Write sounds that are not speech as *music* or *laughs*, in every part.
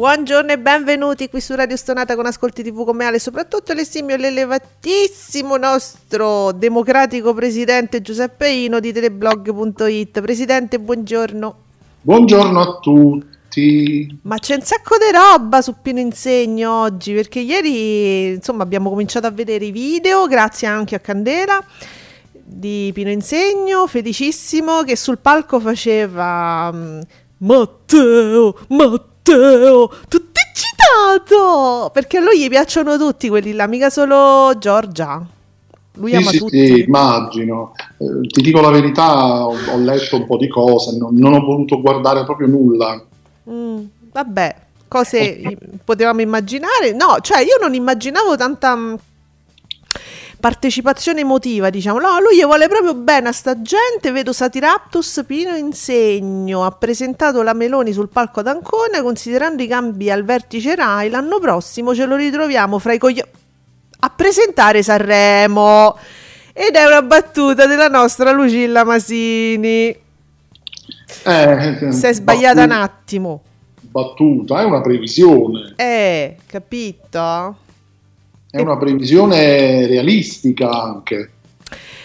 Buongiorno e benvenuti qui su Radio Stonata con Ascolti TV con me Ale, soprattutto l'esimio e l'elevatissimo nostro democratico presidente Giuseppe Ino di teleblog.it. Presidente, buongiorno. Buongiorno a tutti. Ma c'è un sacco di roba su Pino Insegno oggi, perché ieri insomma abbiamo cominciato a vedere i video, grazie anche a Candela di Pino Insegno, felicissimo che sul palco faceva mm, Matteo, Matteo Matteo, tutto eccitato! Perché a lui gli piacciono tutti quelli là, mica solo Giorgia. Lui Sì, ama sì, tutti. sì, immagino. Eh, ti dico la verità, ho, ho letto un po' di cose, non, non ho voluto guardare proprio nulla. Mm, vabbè, cose potevamo immaginare. No, cioè io non immaginavo tanta mm, partecipazione emotiva, diciamo. No, lui gli vuole proprio bene a sta gente. Vedo Satiraptus Pino Insegno. Ha presentato la Meloni sul palco ad Ancona, considerando i cambi al vertice Rai. L'anno prossimo ce lo ritroviamo fra i coglioni a presentare Sanremo. Ed è una battuta della nostra Lucilla Masini. Eh, Si è sbagliata un battuta, attimo. battuta, è una previsione, Eh, capito? È una previsione realistica anche.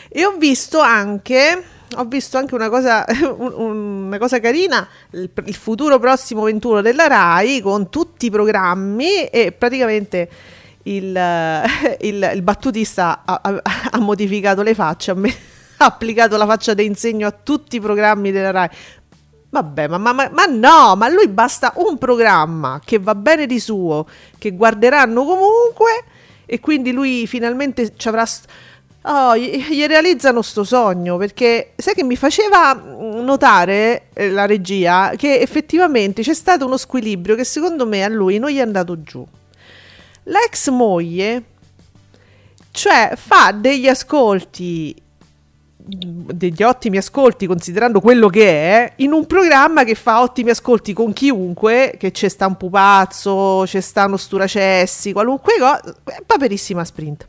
E ho visto anche, ho visto anche una cosa, *laughs* un- un- una cosa carina, il, il futuro prossimo 21 della RAI con tutti i programmi e praticamente il, *laughs* il- il battutista ha, ha- ha modificato le facce, ha, me- *laughs* ha applicato la faccia da insegno a tutti i programmi della RAI. Vabbè, ma, ma- ma- no, ma lui basta un programma che va bene di suo, che guarderanno comunque e quindi lui finalmente ci avrà... st- Oh, gli, realizzano sto sogno perché sai che mi faceva mm, notare eh, la regia che effettivamente c'è stato uno squilibrio che secondo me a lui non gli è andato giù. L'ex moglie, cioè, fa degli ascolti degli ottimi ascolti considerando quello che è in un programma che fa ottimi ascolti con chiunque che c'è sta un pupazzo c'è sta uno sturacessi qualunque cosa paperissima sprint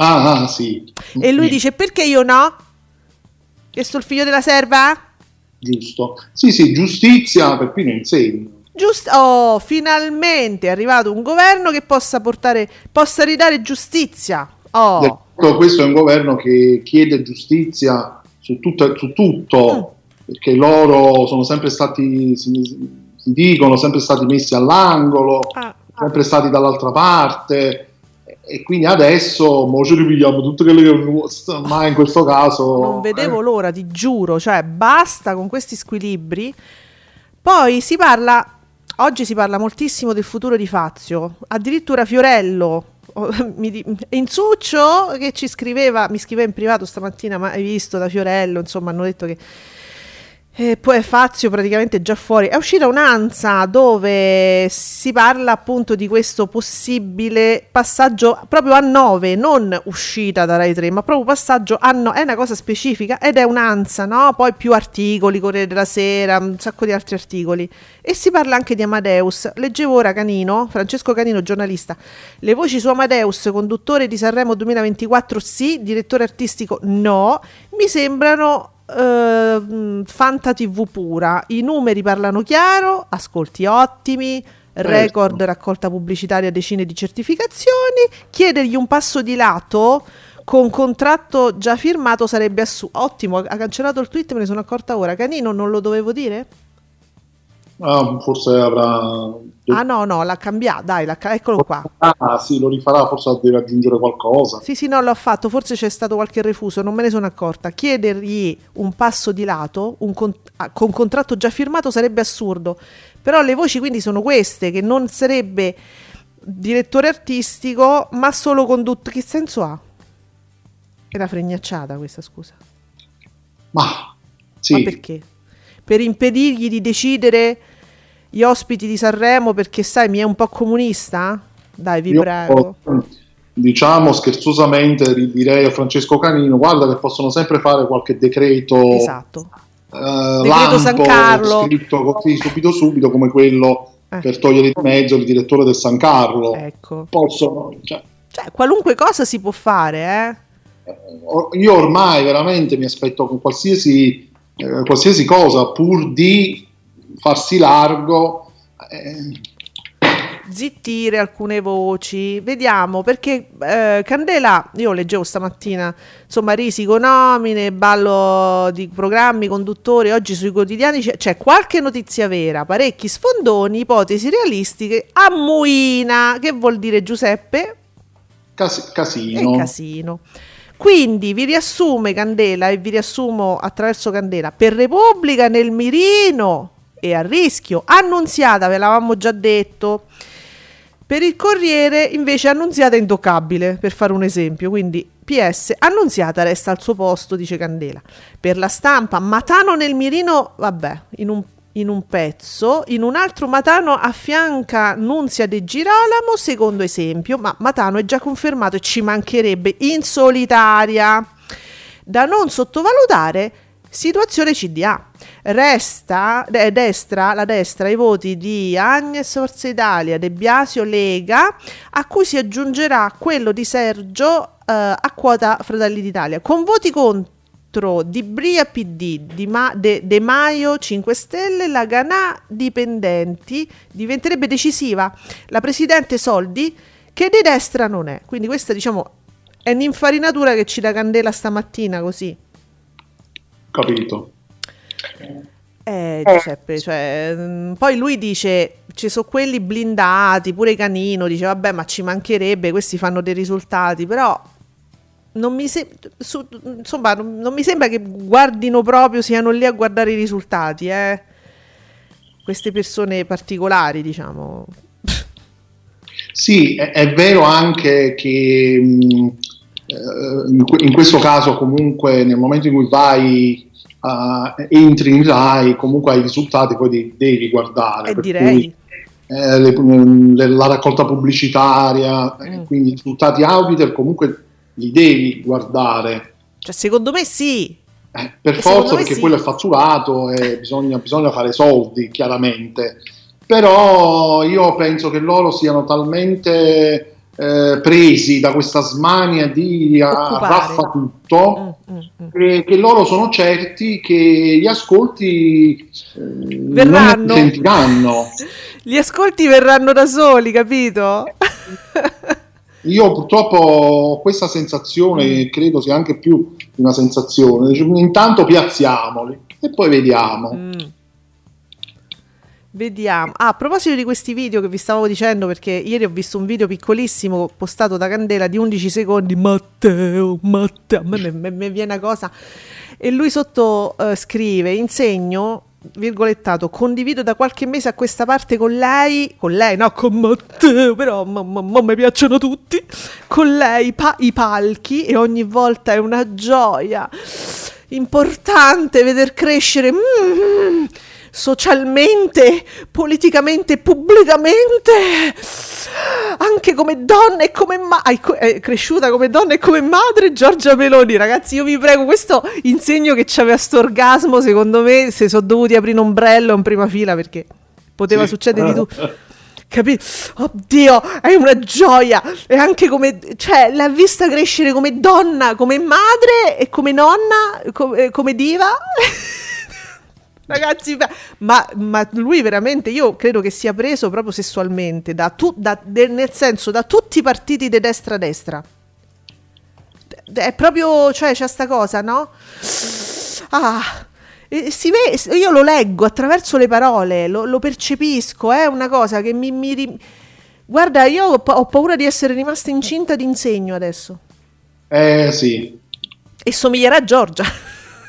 Ah, ah, sì. e lui dice perché io no? che sto il figlio della serva? Giusto. Sì, sì, giustizia per Pino Insegno. Giusto, oh, finalmente è arrivato un governo che possa portare, possa ridare giustizia. Oh, Questo è un governo che chiede giustizia su tutto, su tutto, Mm. perché loro sono sempre stati, si, si dicono, sempre stati messi all'angolo, ah, sempre stati dall'altra parte. E quindi adesso mo ci ripigliamo tutte quelle che ma in questo caso non vedevo eh, l'ora, ti giuro, cioè basta con questi squilibri. Poi si parla, oggi si parla moltissimo del futuro di Fazio, addirittura Fiorello, oh, *laughs* mi Insuccio che ci scriveva, mi scriveva in privato stamattina, ma hai visto da Fiorello, insomma hanno detto che E poi Fazio praticamente è già fuori. È uscita un'ansa dove si parla appunto di questo possibile passaggio proprio a 9, non uscita da Rai 3, ma proprio passaggio a 9. È una cosa specifica ed è un'ansa, no? Poi più articoli, Corriere della Sera, un sacco di altri articoli. E si parla anche di Amadeus. Leggevo ora Canino, Francesco Canino, giornalista. Le voci su Amadeus, conduttore di Sanremo 2024, sì, direttore artistico, no. Mi sembrano eh, Fanta TV pura. I numeri parlano chiaro, ascolti ottimi, record raccolta pubblicitaria, decine di certificazioni. Chiedergli un passo di lato con contratto già firmato sarebbe assurdo. Ottimo, ha cancellato il tweet, me ne sono accorta ora. Canino, non lo dovevo dire? Ah, forse avrà. Ah no, no, l'ha cambiato, dai, l'ha eccolo qua. Ah, sì, lo rifarà, forse deve aggiungere qualcosa. Sì, sì, no, l'ho fatto, forse c'è stato qualche refuso, non me ne sono accorta. Chiedergli un passo di lato un con, ah, con contratto già firmato sarebbe assurdo, però le voci quindi sono queste, che non sarebbe direttore artistico, ma solo condutto. Che senso ha? È una fregnacciata questa, scusa. Ma sì. Ma perché? Per impedirgli di decidere gli ospiti di Sanremo perché, sai, mi è un po' comunista? Dai, vi Io, prego. Diciamo scherzosamente, direi a Francesco Canino, guarda che possono sempre fare qualche decreto, Esatto. eh, Decreto San Carlo. scritto così subito subito come quello Eh. per togliere di mezzo il direttore del San Carlo. Ecco. Possono, cioè, Cioè, qualunque cosa si può fare, eh? Or- io ormai veramente mi aspetto con qualsiasi, eh, qualsiasi cosa pur di farsi largo. eh, zittire alcune voci. Vediamo perché eh, Candela, io leggevo stamattina, insomma, risico nomine, ballo di programmi, conduttori, oggi sui quotidiani c'è, c'è qualche notizia vera, parecchi sfondoni, ipotesi realistiche, ammuina, che vuol dire Giuseppe? cas- casino. casino. Quindi vi riassume Candela e vi riassumo attraverso Candela per Repubblica nel mirino e a rischio. Annunziata, ve l'avevamo già detto. Per il Corriere invece Annunziata è intoccabile, per fare un esempio. Quindi PS, Annunziata resta al suo posto, dice Candela. Per la stampa, Matano nel mirino, vabbè, in un, in un pezzo. In un altro Matano affianca Nunzia De Girolamo, secondo esempio, ma Matano è già confermato e ci mancherebbe in solitaria. Da non sottovalutare, situazione CDA. Resta eh, destra, la destra i voti di Agnes Forza Italia, De Biasio Lega, a cui si aggiungerà quello di Sergio eh, a quota Fratelli d'Italia. Con voti contro Di Bria PD, Di, Ma- De, De Maio 5 Stelle, la Ganà Dipendenti, diventerebbe decisiva la Presidente Soldi che di destra non è. Quindi questa diciamo è un'infarinatura che ci dà Candela stamattina così. Capito. Eh, Giuseppe, cioè, mm, poi lui dice ci sono quelli blindati, pure Canino dice vabbè ma ci mancherebbe, questi fanno dei risultati, però non mi, se- su- insomma, non, non mi sembra che guardino proprio, siano lì a guardare i risultati, eh. queste persone particolari diciamo. Sì, è, è vero anche che mh, eh, in, que- in questo caso comunque nel momento in cui vai, eh, entri in RAI, comunque hai i risultati, poi devi, devi guardare. E per direi. cui, eh, le- le- la raccolta pubblicitaria, eh, Mm. quindi i risultati auditor comunque li devi guardare. Cioè, secondo me sì, Eh, per E forza, secondo me perché sì. quello è fatturato e bisogna, bisogna fare soldi, chiaramente. Però io penso che loro siano talmente eh, presi da questa smania di raffa tutto Mm, mm, mm. che, che loro sono certi che gli ascolti eh, non Verranno. sentiranno. *laughs* Gli ascolti verranno da soli, capito? *laughs* Io purtroppo ho questa sensazione, Mm. credo sia anche più una sensazione. Intanto piazziamoli e poi vediamo. Mm. Vediamo. Ah, a proposito di questi video che vi stavo dicendo, perché ieri ho visto un video piccolissimo postato da Candela di 11 secondi. Matteo, Matteo, a me me- me- me viene una cosa. E lui sotto eh, scrive: Insegno, virgolettato, condivido da qualche mese a questa parte con lei, con lei, no, con Matteo, però ma, ma- mi piacciono tutti. Con lei pa- i palchi e ogni volta è una gioia importante veder crescere mm, socialmente, politicamente, pubblicamente, anche come donna e come ma- ai- è cresciuta come donna e come madre Giorgia Meloni. Ragazzi, io vi prego, questo insegno che c'aveva sto orgasmo, secondo me, se sono dovuti aprire un ombrello in prima fila perché poteva Sì. succedere di tutto. *laughs* Capito? Oddio, è una gioia. E anche come, cioè, l'ha vista crescere come donna, come madre e come nonna, come, come diva. *laughs* Ragazzi, ma, ma lui veramente, io credo che sia preso proprio sessualmente, da tu- da- nel senso da tutti i partiti di destra-destra. D- È proprio, cioè, c'è sta cosa, no? Ah, e si vede, io lo leggo attraverso le parole, lo, lo percepisco, è una cosa che mi... mi Guarda, io ho, ho paura di essere rimasta incinta di insegno adesso. Eh sì. E somiglierà a Giorgia,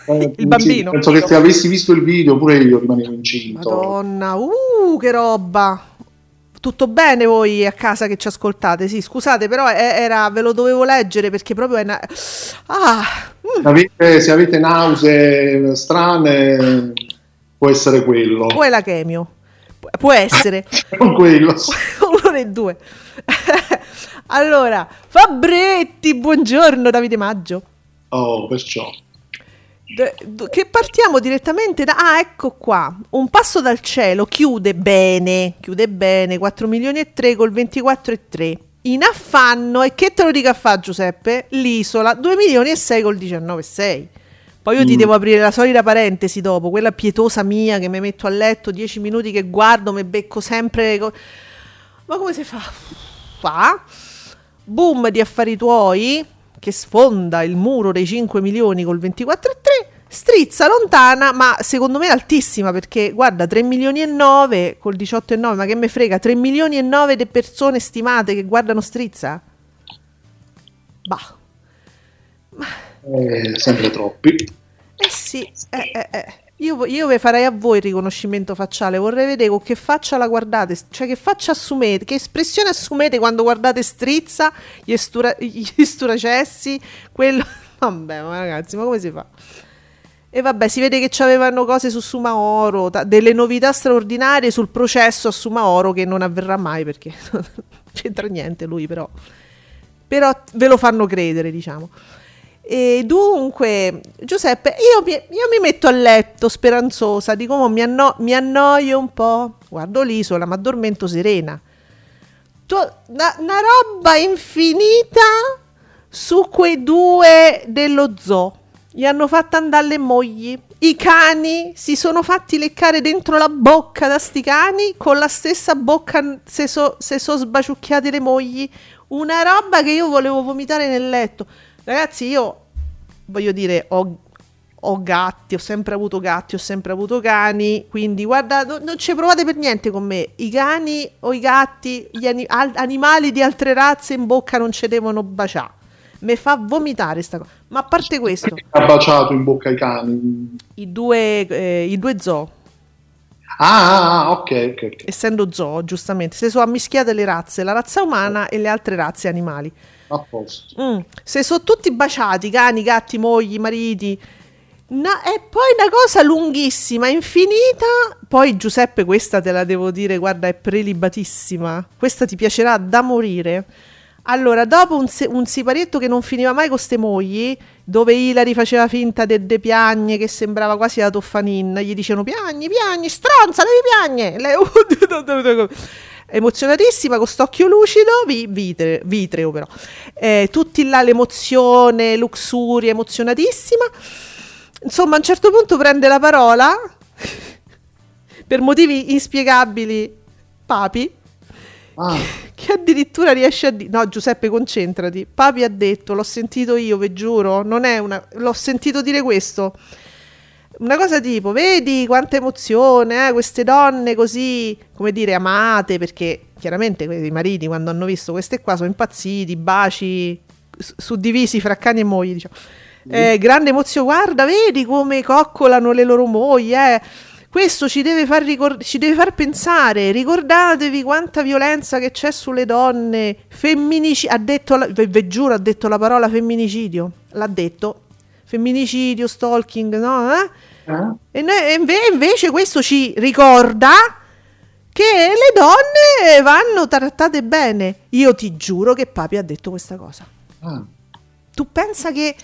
Eh, il bambino. sì, penso che se avessi visto il video pure io rimanevo incinto. Madonna, uh, che roba. Tutto bene voi a casa che ci ascoltate? Sì, scusate, però era, ve lo dovevo leggere perché proprio è una... Ah! Mm. Avete, se avete nausee strane, può essere quello. O è la chemio. Può essere. *laughs* non quello. *laughs* Uno dei due. *laughs* allora, Fabretti, buongiorno Davide Maggio. Oh, perciò. Che partiamo direttamente da... Ah, ecco qua. Un passo dal cielo chiude bene, chiude bene, 4 milioni e 3 col 24 e 3. In affanno, e che te lo dica a fa Giuseppe? L'isola, 2 milioni e 6 col 19 e 6. Poi io mm. ti devo aprire la solita parentesi dopo, quella pietosa mia che mi metto a letto 10 minuti che guardo, mi becco sempre... Ma come si fa? Fa? Boom di affari tuoi, che sfonda il muro dei 5 milioni col 24 e 3, strizza lontana, ma secondo me altissima, perché guarda, 3 milioni e 9 col 18 e 9, ma che me frega, 3 milioni e 9 di persone stimate che guardano strizza? Bah. Eh, sempre troppi. Eh sì, eh, eh, eh. Io, io farei a voi il riconoscimento facciale, vorrei vedere con che faccia la guardate, cioè che faccia assumete, che espressione assumete quando guardate Strizza, gli, estura, *laughs* gli sturacessi, quello... *laughs* Vabbè, ma ragazzi, ma come si fa? E vabbè, si vede che avevano cose su Sumaoro, ta- delle novità straordinarie sul processo a Sumaoro che non avverrà mai perché *laughs* non c'entra niente lui però. Però ve lo fanno credere, diciamo. E dunque, Giuseppe, io mi, io mi, metto a letto speranzosa, dico, oh, mi, anno, mi, annoio un po', guardo l'isola, ma addormento serena. Una, una roba infinita su quei due dello zoo. Gli hanno fatto andare le mogli. I cani si sono fatti leccare dentro la bocca da sti cani, con la stessa bocca se sono so sbaciucchiate le mogli. Una roba che io volevo vomitare nel letto. Ragazzi, io voglio dire, ho, ho, gatti, ho sempre avuto gatti, ho sempre avuto cani, quindi guarda, no, non ci provate per niente con me. I cani o i gatti, gli ani- al- animali di altre razze in bocca non ci devono baciare. Mi fa vomitare sta cosa. Ma a parte questo... Ha baciato in bocca i cani? I due, eh, i due zoo. Ah, ah, ah ok, ok. Essendo zoo, giustamente, se sono ammischiate le razze, la razza umana e le altre razze animali. A posto. Mm. Se sono tutti baciati, cani, gatti, mogli, mariti. No, e poi una cosa lunghissima, infinita. Poi Giuseppe, questa te la devo dire, guarda, è prelibatissima. Questa ti piacerà da morire. Allora, dopo un, se- un siparietto che non finiva mai con ste mogli, dove Ilari faceva finta de, de piagne, che sembrava quasi la Toffanin, gli dicevano piagni, piagni, stronza, devi piagne. Lei, emozionatissima con st'occhio lucido, vi, vitre, vitreo però, eh, tutti là l'emozione, luxuria, emozionatissima. Insomma, a un certo punto prende la parola, per motivi inspiegabili, Papi, ah. che addirittura riesce a dire, no Giuseppe concentrati, Papi ha detto, l'ho sentito io, vi giuro, non è una, l'ho sentito dire questo una cosa tipo, vedi quanta emozione, eh, queste donne così, come dire, amate, perché chiaramente i mariti quando hanno visto queste qua sono impazziti, baci suddivisi fra cani e mogli, diciamo. Eh, grande emozione, guarda, vedi come coccolano le loro mogli, eh. Questo ci deve, far ricor- ci deve far pensare, ricordatevi quanta violenza che c'è sulle donne, femminicidio, ha detto, la- ve, ve giuro, ha detto la parola femminicidio, l'ha detto, femminicidio, stalking, no? Eh? Eh? E, noi, inve- invece questo ci ricorda che le donne vanno trattate bene. Io ti giuro che Papi ha detto questa cosa. Ah. Tu pensa che,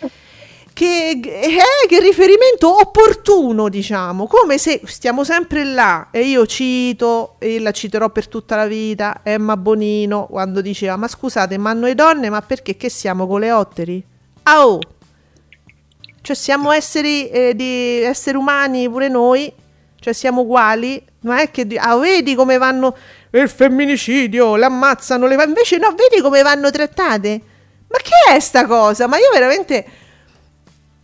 che, eh, che riferimento opportuno, diciamo, come se stiamo sempre là e io cito e la citerò per tutta la vita Emma Bonino quando diceva "Ma scusate, ma noi donne, ma perché che siamo con le otteri?" Ah oh, cioè siamo esseri, eh, di, esseri umani pure noi, cioè siamo uguali, non è che ah, vedi come vanno il femminicidio, l'ammazzano, le... invece no, vedi come vanno trattate. Ma che è sta cosa? Ma io veramente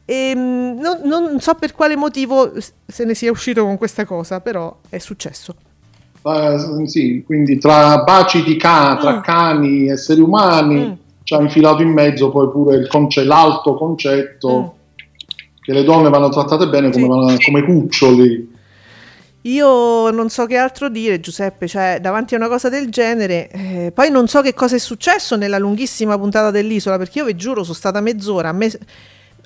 ehm, non, non, so per quale motivo se ne sia uscito con questa cosa, però è successo. Uh, sì, quindi tra baci di cane, tra mm. cani, esseri umani, mm. ci ha infilato in mezzo poi pure il conce- l'alto concetto. Mm che le donne vanno trattate bene come, sì. come cuccioli. Io non so che altro dire, Giuseppe, cioè davanti a una cosa del genere, eh, poi non so che cosa è successo nella lunghissima puntata dell'isola, perché io vi giuro, sono stata mezz'ora, me,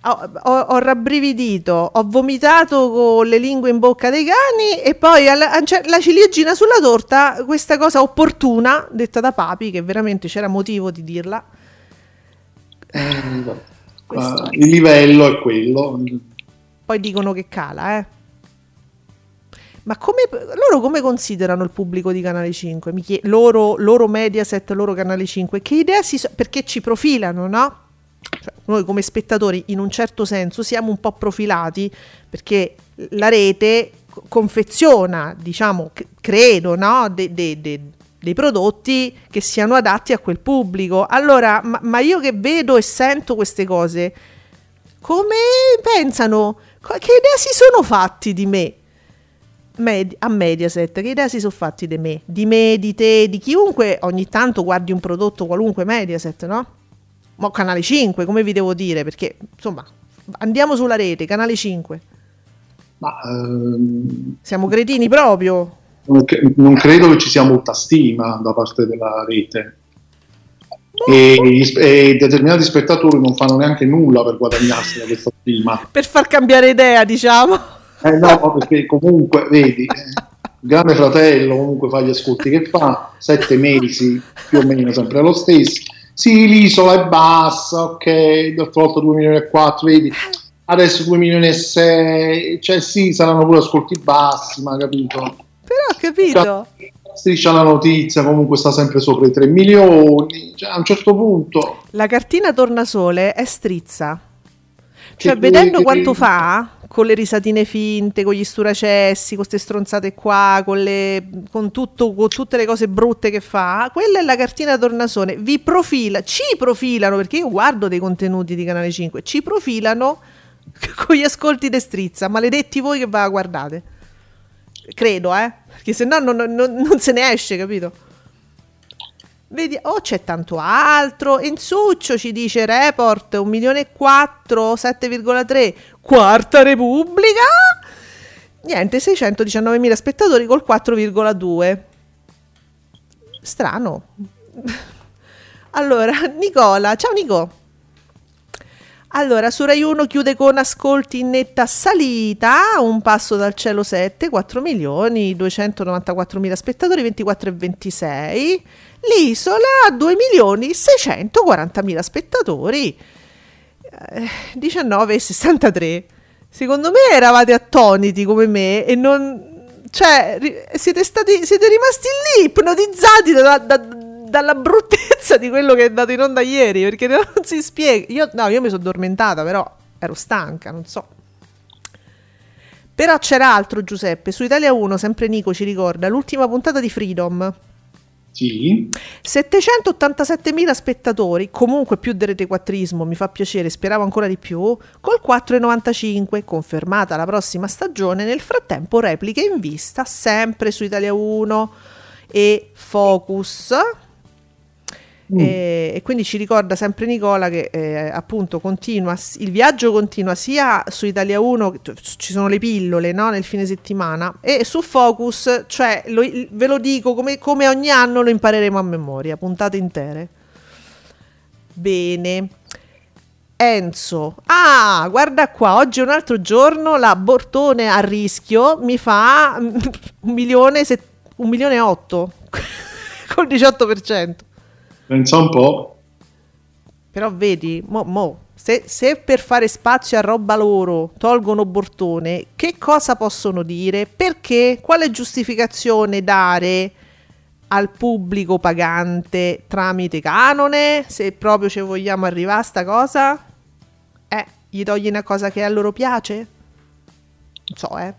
ho, ho, ho, rabbrividito, ho vomitato con le lingue in bocca dei cani e poi alla, la ciliegina sulla torta, questa cosa opportuna, detta da Papi, che veramente c'era motivo di dirla. Eh, uh, il livello è quello. Poi dicono che cala, eh. Ma come, loro come considerano il pubblico di Canale 5? Chied- loro, loro Mediaset, loro Canale 5? Che idea si... So- perché ci profilano, no? Cioè, noi come spettatori in un certo senso siamo un po' profilati perché la rete confeziona, diciamo, credo, no? De, de, de, dei prodotti che siano adatti a quel pubblico. Allora, ma, ma io che vedo e sento queste cose, come pensano? Che idea si sono fatti di me? Med- a Mediaset, che idea si sono fatti di me? Di me, di te, di chiunque ogni tanto guardi un prodotto qualunque Mediaset, no? Ma canale 5, come vi devo dire? Perché insomma, andiamo sulla rete, canale 5. Ma, ehm, Siamo cretini proprio. Non credo che ci sia molta stima da parte della rete. E, e, determinati spettatori non fanno neanche nulla per guadagnarsi da questa stima. Per far cambiare idea, diciamo. Eh no, perché comunque, vedi, il grande fratello comunque fa gli ascolti che fa, sette mesi più o meno sempre lo stesso sì, l'isola è bassa, ok, l'altra volta 2 milioni e 4, vedi, adesso 2 milioni e 6, cioè sì, saranno pure ascolti bassi, ma capito? Però ho capito. Cioè, striscia la notizia, comunque sta sempre sopra i 3 milioni, cioè, a un certo punto... La cartina tornasole è strizza. Cioè, vedendo quanto fa, con le risatine finte, con gli sturacessi, con queste stronzate qua, con, le, con, tutto, con tutte le cose brutte che fa, quella è la cartina tornasole. Vi profila, ci profilano, perché io guardo dei contenuti di Canale 5, ci profilano *laughs* con gli ascolti di strizza. Maledetti voi che va a guardate. Credo, eh? Perché se no non, non, non se ne esce, capito? Vedi, oh c'è tanto altro. Insuccio ci dice report 1 milione e 4, 7,3. Quarta Repubblica. Niente, 619 mila spettatori col 4,2. Strano. *laughs* allora, Nicola, ciao Nico. Allora, su Rai 1 chiude con ascolti in netta salita, un passo dal cielo 7, 4 milioni, 294 mila spettatori, 24 e 26. L'isola ha 2 milioni 640 mila spettatori, eh, 19 e 63. Secondo me eravate attoniti come me e non... Cioè, siete, stati, siete rimasti lì ipnotizzati da, da, dalla bruttezza di quello che è andato in onda ieri, perché non *laughs* si spiega. Io, no, io mi sono addormentata, però ero stanca, non so. Però c'era altro, Giuseppe. Su Italia 1, sempre Nico ci ricorda, l'ultima puntata di Freedom. Sì. 787.000 spettatori, comunque più del retequattrismo, mi fa piacere, speravo ancora di più, col 4,95, confermata la prossima stagione, nel frattempo repliche in vista sempre su Italia 1 e Focus, Mm. E, e, quindi ci ricorda sempre Nicola che eh, appunto continua, il viaggio continua sia su Italia 1, ci sono le pillole no, nel fine settimana, e su Focus, cioè lo, ve lo dico come, come ogni anno lo impareremo a memoria, puntate intere. Bene. Enzo, ah, guarda qua, oggi è un altro giorno, la Bortone a rischio mi fa *laughs* un milione, set, un milione e otto *laughs* col 18%. Pensa un po'. Però vedi, mo, mo se, se, per fare spazio a roba loro tolgono Bortone, che cosa possono dire? Perché? Quale giustificazione dare al pubblico pagante tramite canone? Se proprio ci vogliamo arrivare a sta cosa? Eh, gli togli una cosa che a loro piace? Non so, eh.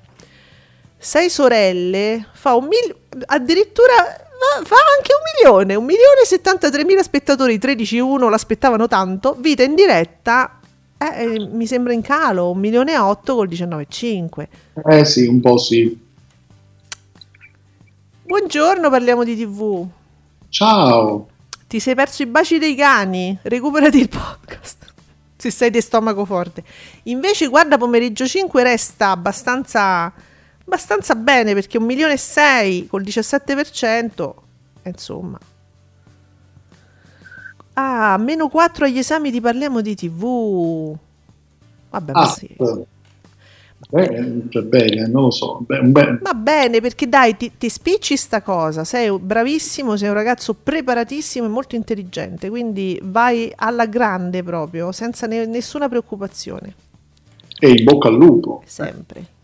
Sei sorelle fa un mil... addirittura fa anche un milione, un milione e 73 mila spettatori, 13-1 l'aspettavano tanto, vita in diretta, eh, eh, mi sembra in calo, un milione e 8 col 19,5. Eh sì, un po' sì. Buongiorno, parliamo di tv. Ciao. Ti sei perso i baci dei cani, recuperati il podcast. Se sei di stomaco forte. Invece, guarda, pomeriggio 5 resta abbastanza abbastanza bene perché un milione e sei col 17%, eh, insomma. Ah, meno 4 agli esami ti parliamo di TV. Vabbè, ma Ah, sì. eh, bene, bene, non lo so. Bel- Va bene, perché dai, ti, ti spicci sta cosa, sei bravissimo, sei un ragazzo preparatissimo e molto intelligente, quindi vai alla grande proprio, senza ne- nessuna preoccupazione, E in bocca al lupo. sempre.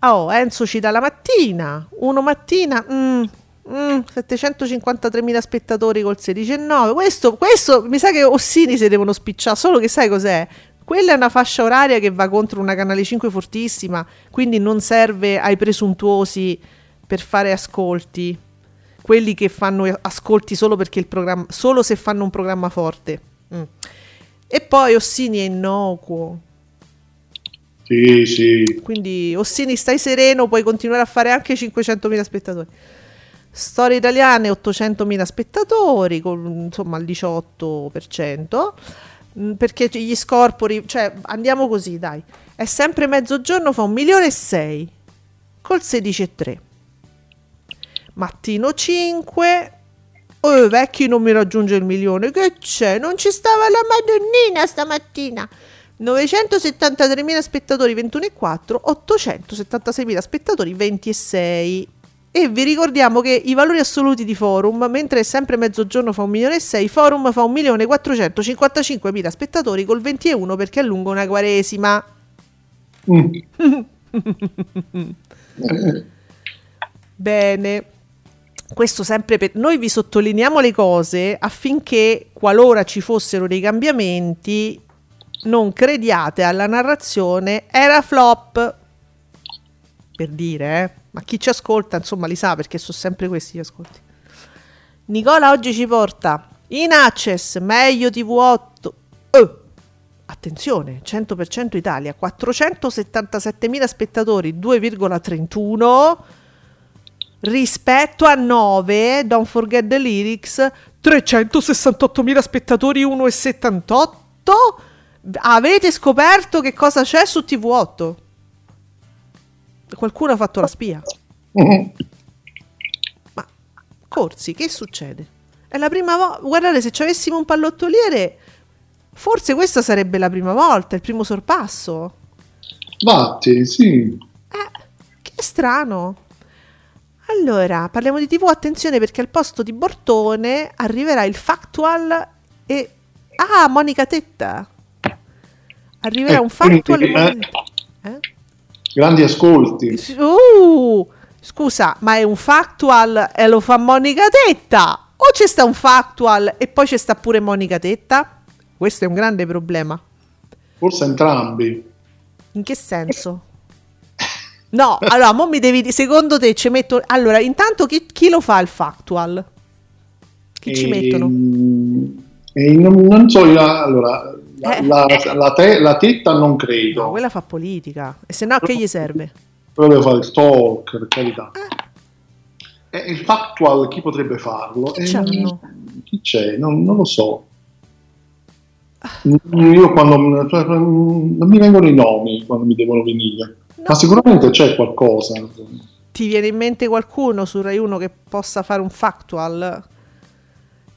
Oh, Enzo ci dà la mattina, uno mattina, mm, mm, 753.000 spettatori col 16,9. Questo, questo mi sa che Ossini si devono spicciare, solo che sai cos'è? Quella è una fascia oraria che va contro una canale 5 fortissima, quindi non serve ai presuntuosi per fare ascolti. Quelli che fanno ascolti solo perché il programma solo se fanno un programma forte. Mm. E poi Ossini è innocuo. Sì, sì. Quindi Ossini stai sereno, puoi continuare a fare anche 500.000 spettatori. Storie italiane 800.000 spettatori, con insomma il 18%, mm, perché gli scorpori, cioè andiamo così dai, è sempre mezzogiorno, fa un milione e sei, col 16,3. Mattino 5, oh vecchi non mi raggiunge il milione, che c'è? Non ci stava la Madonnina stamattina. 973.000 spettatori 21,4, 876.000 spettatori 26. E vi ricordiamo che i valori assoluti di Forum, mentre è sempre mezzogiorno fa 1 milione e 6, Forum fa 1 milione 455.000 spettatori col 21 perché è lungo una quaresima. Mm. *laughs* Bene. Questo sempre per noi vi sottolineiamo le cose affinché qualora ci fossero dei cambiamenti non crediate alla narrazione era flop. Per dire, eh. Ma chi ci ascolta, insomma, li sa perché sono sempre questi gli ascolti. Nicola oggi ci porta in access meglio TV8. Oh, attenzione, 100% Italia, 477.000 spettatori, 2,31 rispetto a 9, don't forget the lyrics, 368.000 spettatori, 1,78. Avete scoperto che cosa c'è su TV8? Qualcuno ha fatto la spia. *laughs* Ma Corsi, che succede? È la prima volta. Guardate, se ci avessimo un pallottoliere, forse questa sarebbe la prima volta, il primo sorpasso. Vatti, sì. Eh, che strano. Allora, parliamo di TV, attenzione perché al posto di Bortone arriverà il Factual e... Ah, Monica Tetta. Arriverà Eh, un Factual e quindi, Monica eh? Grandi ascolti. Uh, scusa, ma è un Factual e lo fa Monica Tetta? O c'è sta un Factual e poi c'è sta pure Monica Tetta? Questo è un grande problema. Forse entrambi. In che senso? No, allora, mo mi devi secondo te ci metto... Allora, intanto chi, chi lo fa il factual? Chi ci E- mettono? e non, non so, io, allora, la, Eh. la, la te- la tetta non credo. No, quella fa politica. E se no, a che gli serve? Deve fare il talk, per carità. E il factual chi potrebbe farlo? Chi Eh, chi c'è? Non, non lo so. Io quando non mi vengono i nomi quando mi devono venire, No. ma sicuramente c'è qualcosa. Ti viene in mente qualcuno su Rai 1 che possa fare un factual?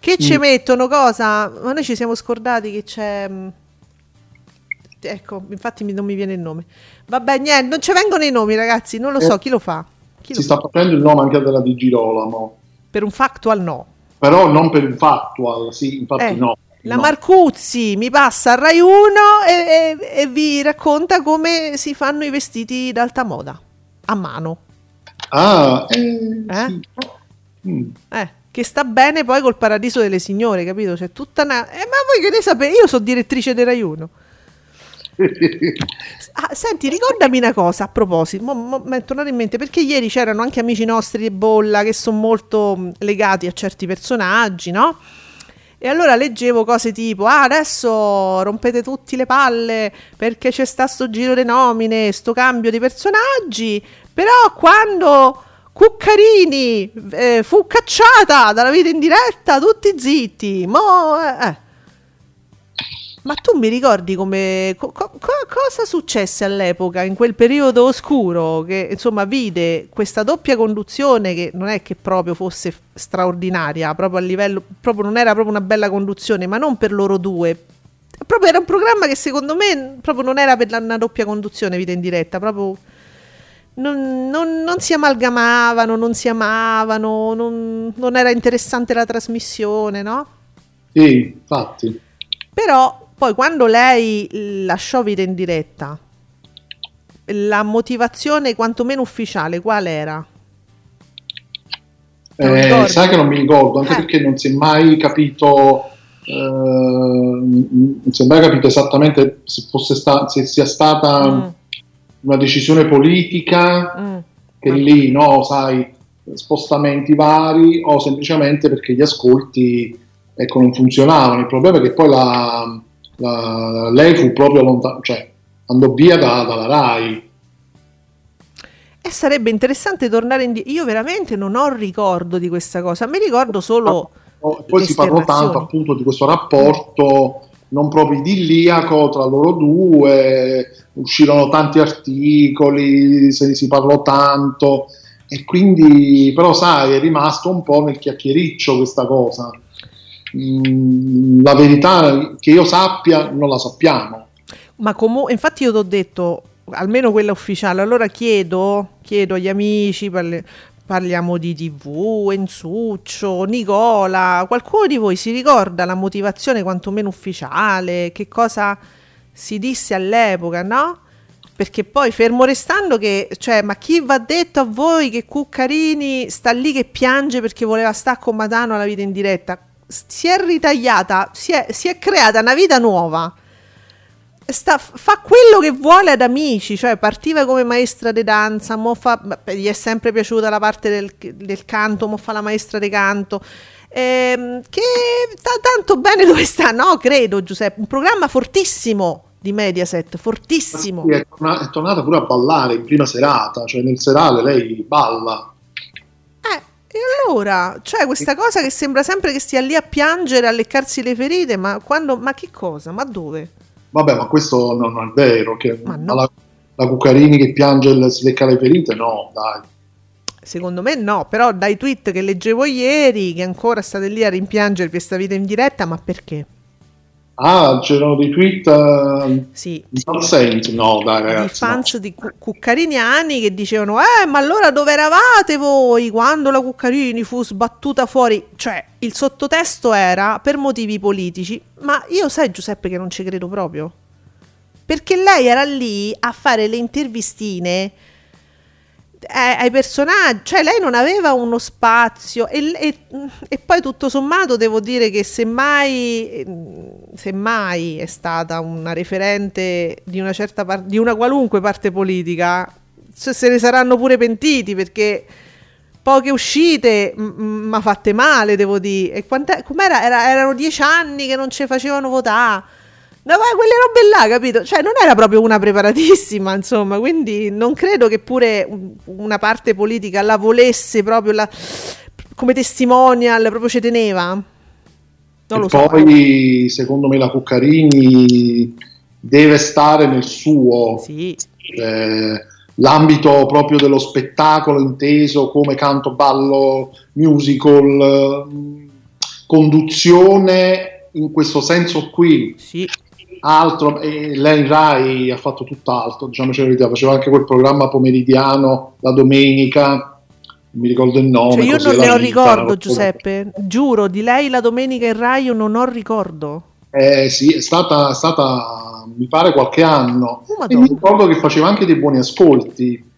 Che ci Mm. mettono cosa? Ma noi ci siamo scordati che c'è... mm, Ecco, infatti non mi viene il nome. Vabbè, niente, non ci vengono i nomi, ragazzi. Non lo so, Eh. chi lo fa? Chi lo Si fa? sta facendo il nome anche della Di Girolamo, Per un factual no. però non per il factual, sì, infatti Eh, no. La no. Marcuzzi mi passa a Rai 1 e, e- e vi racconta come si fanno i vestiti d'alta moda a mano. Ah, eh, Eh? sì. Mm. Eh, che sta bene poi col paradiso delle signore, capito? C'è tutta una... Eh, ma voi che ne sapete? Io sono direttrice di Rai 1. *laughs* Ah, senti, ricordami una cosa a proposito, mo- mo- mi è tornato in mente perché ieri c'erano anche amici nostri di Bolla che sono molto mh, legati a certi personaggi, no? E allora leggevo cose tipo: Ah, adesso rompete tutti le palle perché c'è sta sto giro di nomine, sto cambio di personaggi. Però quando Cuccarini eh, fu cacciata dalla vita in diretta, tutti zitti. Mo, eh, eh. Ma tu mi ricordi come co- co- cosa successe all'epoca, in quel periodo oscuro, che insomma vide questa doppia conduzione che non è che proprio fosse straordinaria, proprio a livello, proprio non era proprio una bella conduzione, ma non per loro due. Proprio era un programma che secondo me proprio non era per la, una doppia conduzione, vita in diretta, proprio non, non, non si amalgamavano, non si amavano, non, non era interessante la trasmissione, no? Sì, infatti. Però poi quando lei lasciò Vita in diretta, la motivazione quantomeno ufficiale qual era? Eh, sai che non mi ricordo, anche eh. perché non si è mai capito, eh, non si è mai capito esattamente se, fosse sta- se sia stata mm. Una decisione politica, mm. che lì, no, sai, spostamenti vari, o semplicemente perché gli ascolti ecco, non funzionavano. Il problema è che poi la la, lei fu proprio lontana, cioè andò via da, dalla RAI. E sarebbe interessante tornare indietro. Io veramente non ho ricordo di questa cosa, mi ricordo solo. No, poi si parlò tanto appunto di questo rapporto non proprio idilliaco tra loro due, uscirono tanti articoli, se si parlò tanto e quindi però sai è rimasto un po' nel chiacchiericcio questa cosa Mm, la verità che io sappia non la sappiamo. Ma comunque, infatti io ti ho detto, almeno quella ufficiale, allora chiedo, chiedo agli amici, parliamo di TV, Enzuccio, Nicola, qualcuno di voi si ricorda la motivazione quantomeno ufficiale, che cosa si disse all'epoca, no? Perché poi fermo restando che, cioè, ma chi va detto a voi che Cuccarini sta lì che piange perché voleva stare con Matano alla vita in diretta? si è ritagliata, si è, si è creata una vita nuova. Sta, fa quello che vuole ad amici, cioè partiva come maestra di danza, mo fa, gli è sempre piaciuta la parte del, del canto, mo fa la maestra di canto. Ehm, che sta tanto bene dove sta, no? Credo Giuseppe, un programma fortissimo di Mediaset, fortissimo. Sì, è, tornata, è tornata pure a ballare in prima serata, cioè nel serale lei balla. E allora, cioè questa cosa che sembra sempre che stia lì a piangere, a leccarsi le ferite, ma quando, ma che cosa? Ma dove? Vabbè, ma questo non, è vero, che no. la, la Cuccarini che piange e si lecca le ferite, no, dai. Secondo me no, però dai tweet che leggevo ieri, che ancora state lì a rimpiangere questa vita in diretta, ma perché? Ah, c'erano dei tweet uh, sì. senso? No, dai ragazzi. I fans no. di Cu- Cuccariniani che dicevano eh, ma allora dove eravate voi quando la Cuccarini fu sbattuta fuori? Cioè, il sottotesto era per motivi politici, ma io sai Giuseppe che non ci credo proprio. Perché lei era lì a fare le intervistine ai personaggi, cioè lei non aveva uno spazio e, e, e, poi tutto sommato devo dire che semmai, semmai è stata una referente di una certa parte, di una qualunque parte politica, se, se ne saranno pure pentiti perché poche uscite ma fatte male devo dire e com'era? Era, erano dieci anni che non ci facevano votare No, ma quelle robe là, capito? Cioè, non era proprio una preparatissima, insomma, quindi non credo che pure una parte politica la volesse proprio la, come testimonial, proprio ci teneva. Non e so. Poi, secondo me, la Cuccarini deve stare nel suo. Sì. Eh, l'ambito proprio dello spettacolo inteso come canto, ballo, musical, conduzione in questo senso qui. Sì altro, e lei in Rai ha fatto tutt'altro, diciamo la verità, faceva anche quel programma pomeridiano la domenica, non mi ricordo il nome. Cioè io non ne ho ricordo Giuseppe, giuro, di lei la domenica in Rai io non ho ricordo. Eh sì, è stata, è stata mi pare qualche anno, oh, e mi ricordo che faceva anche dei buoni ascolti.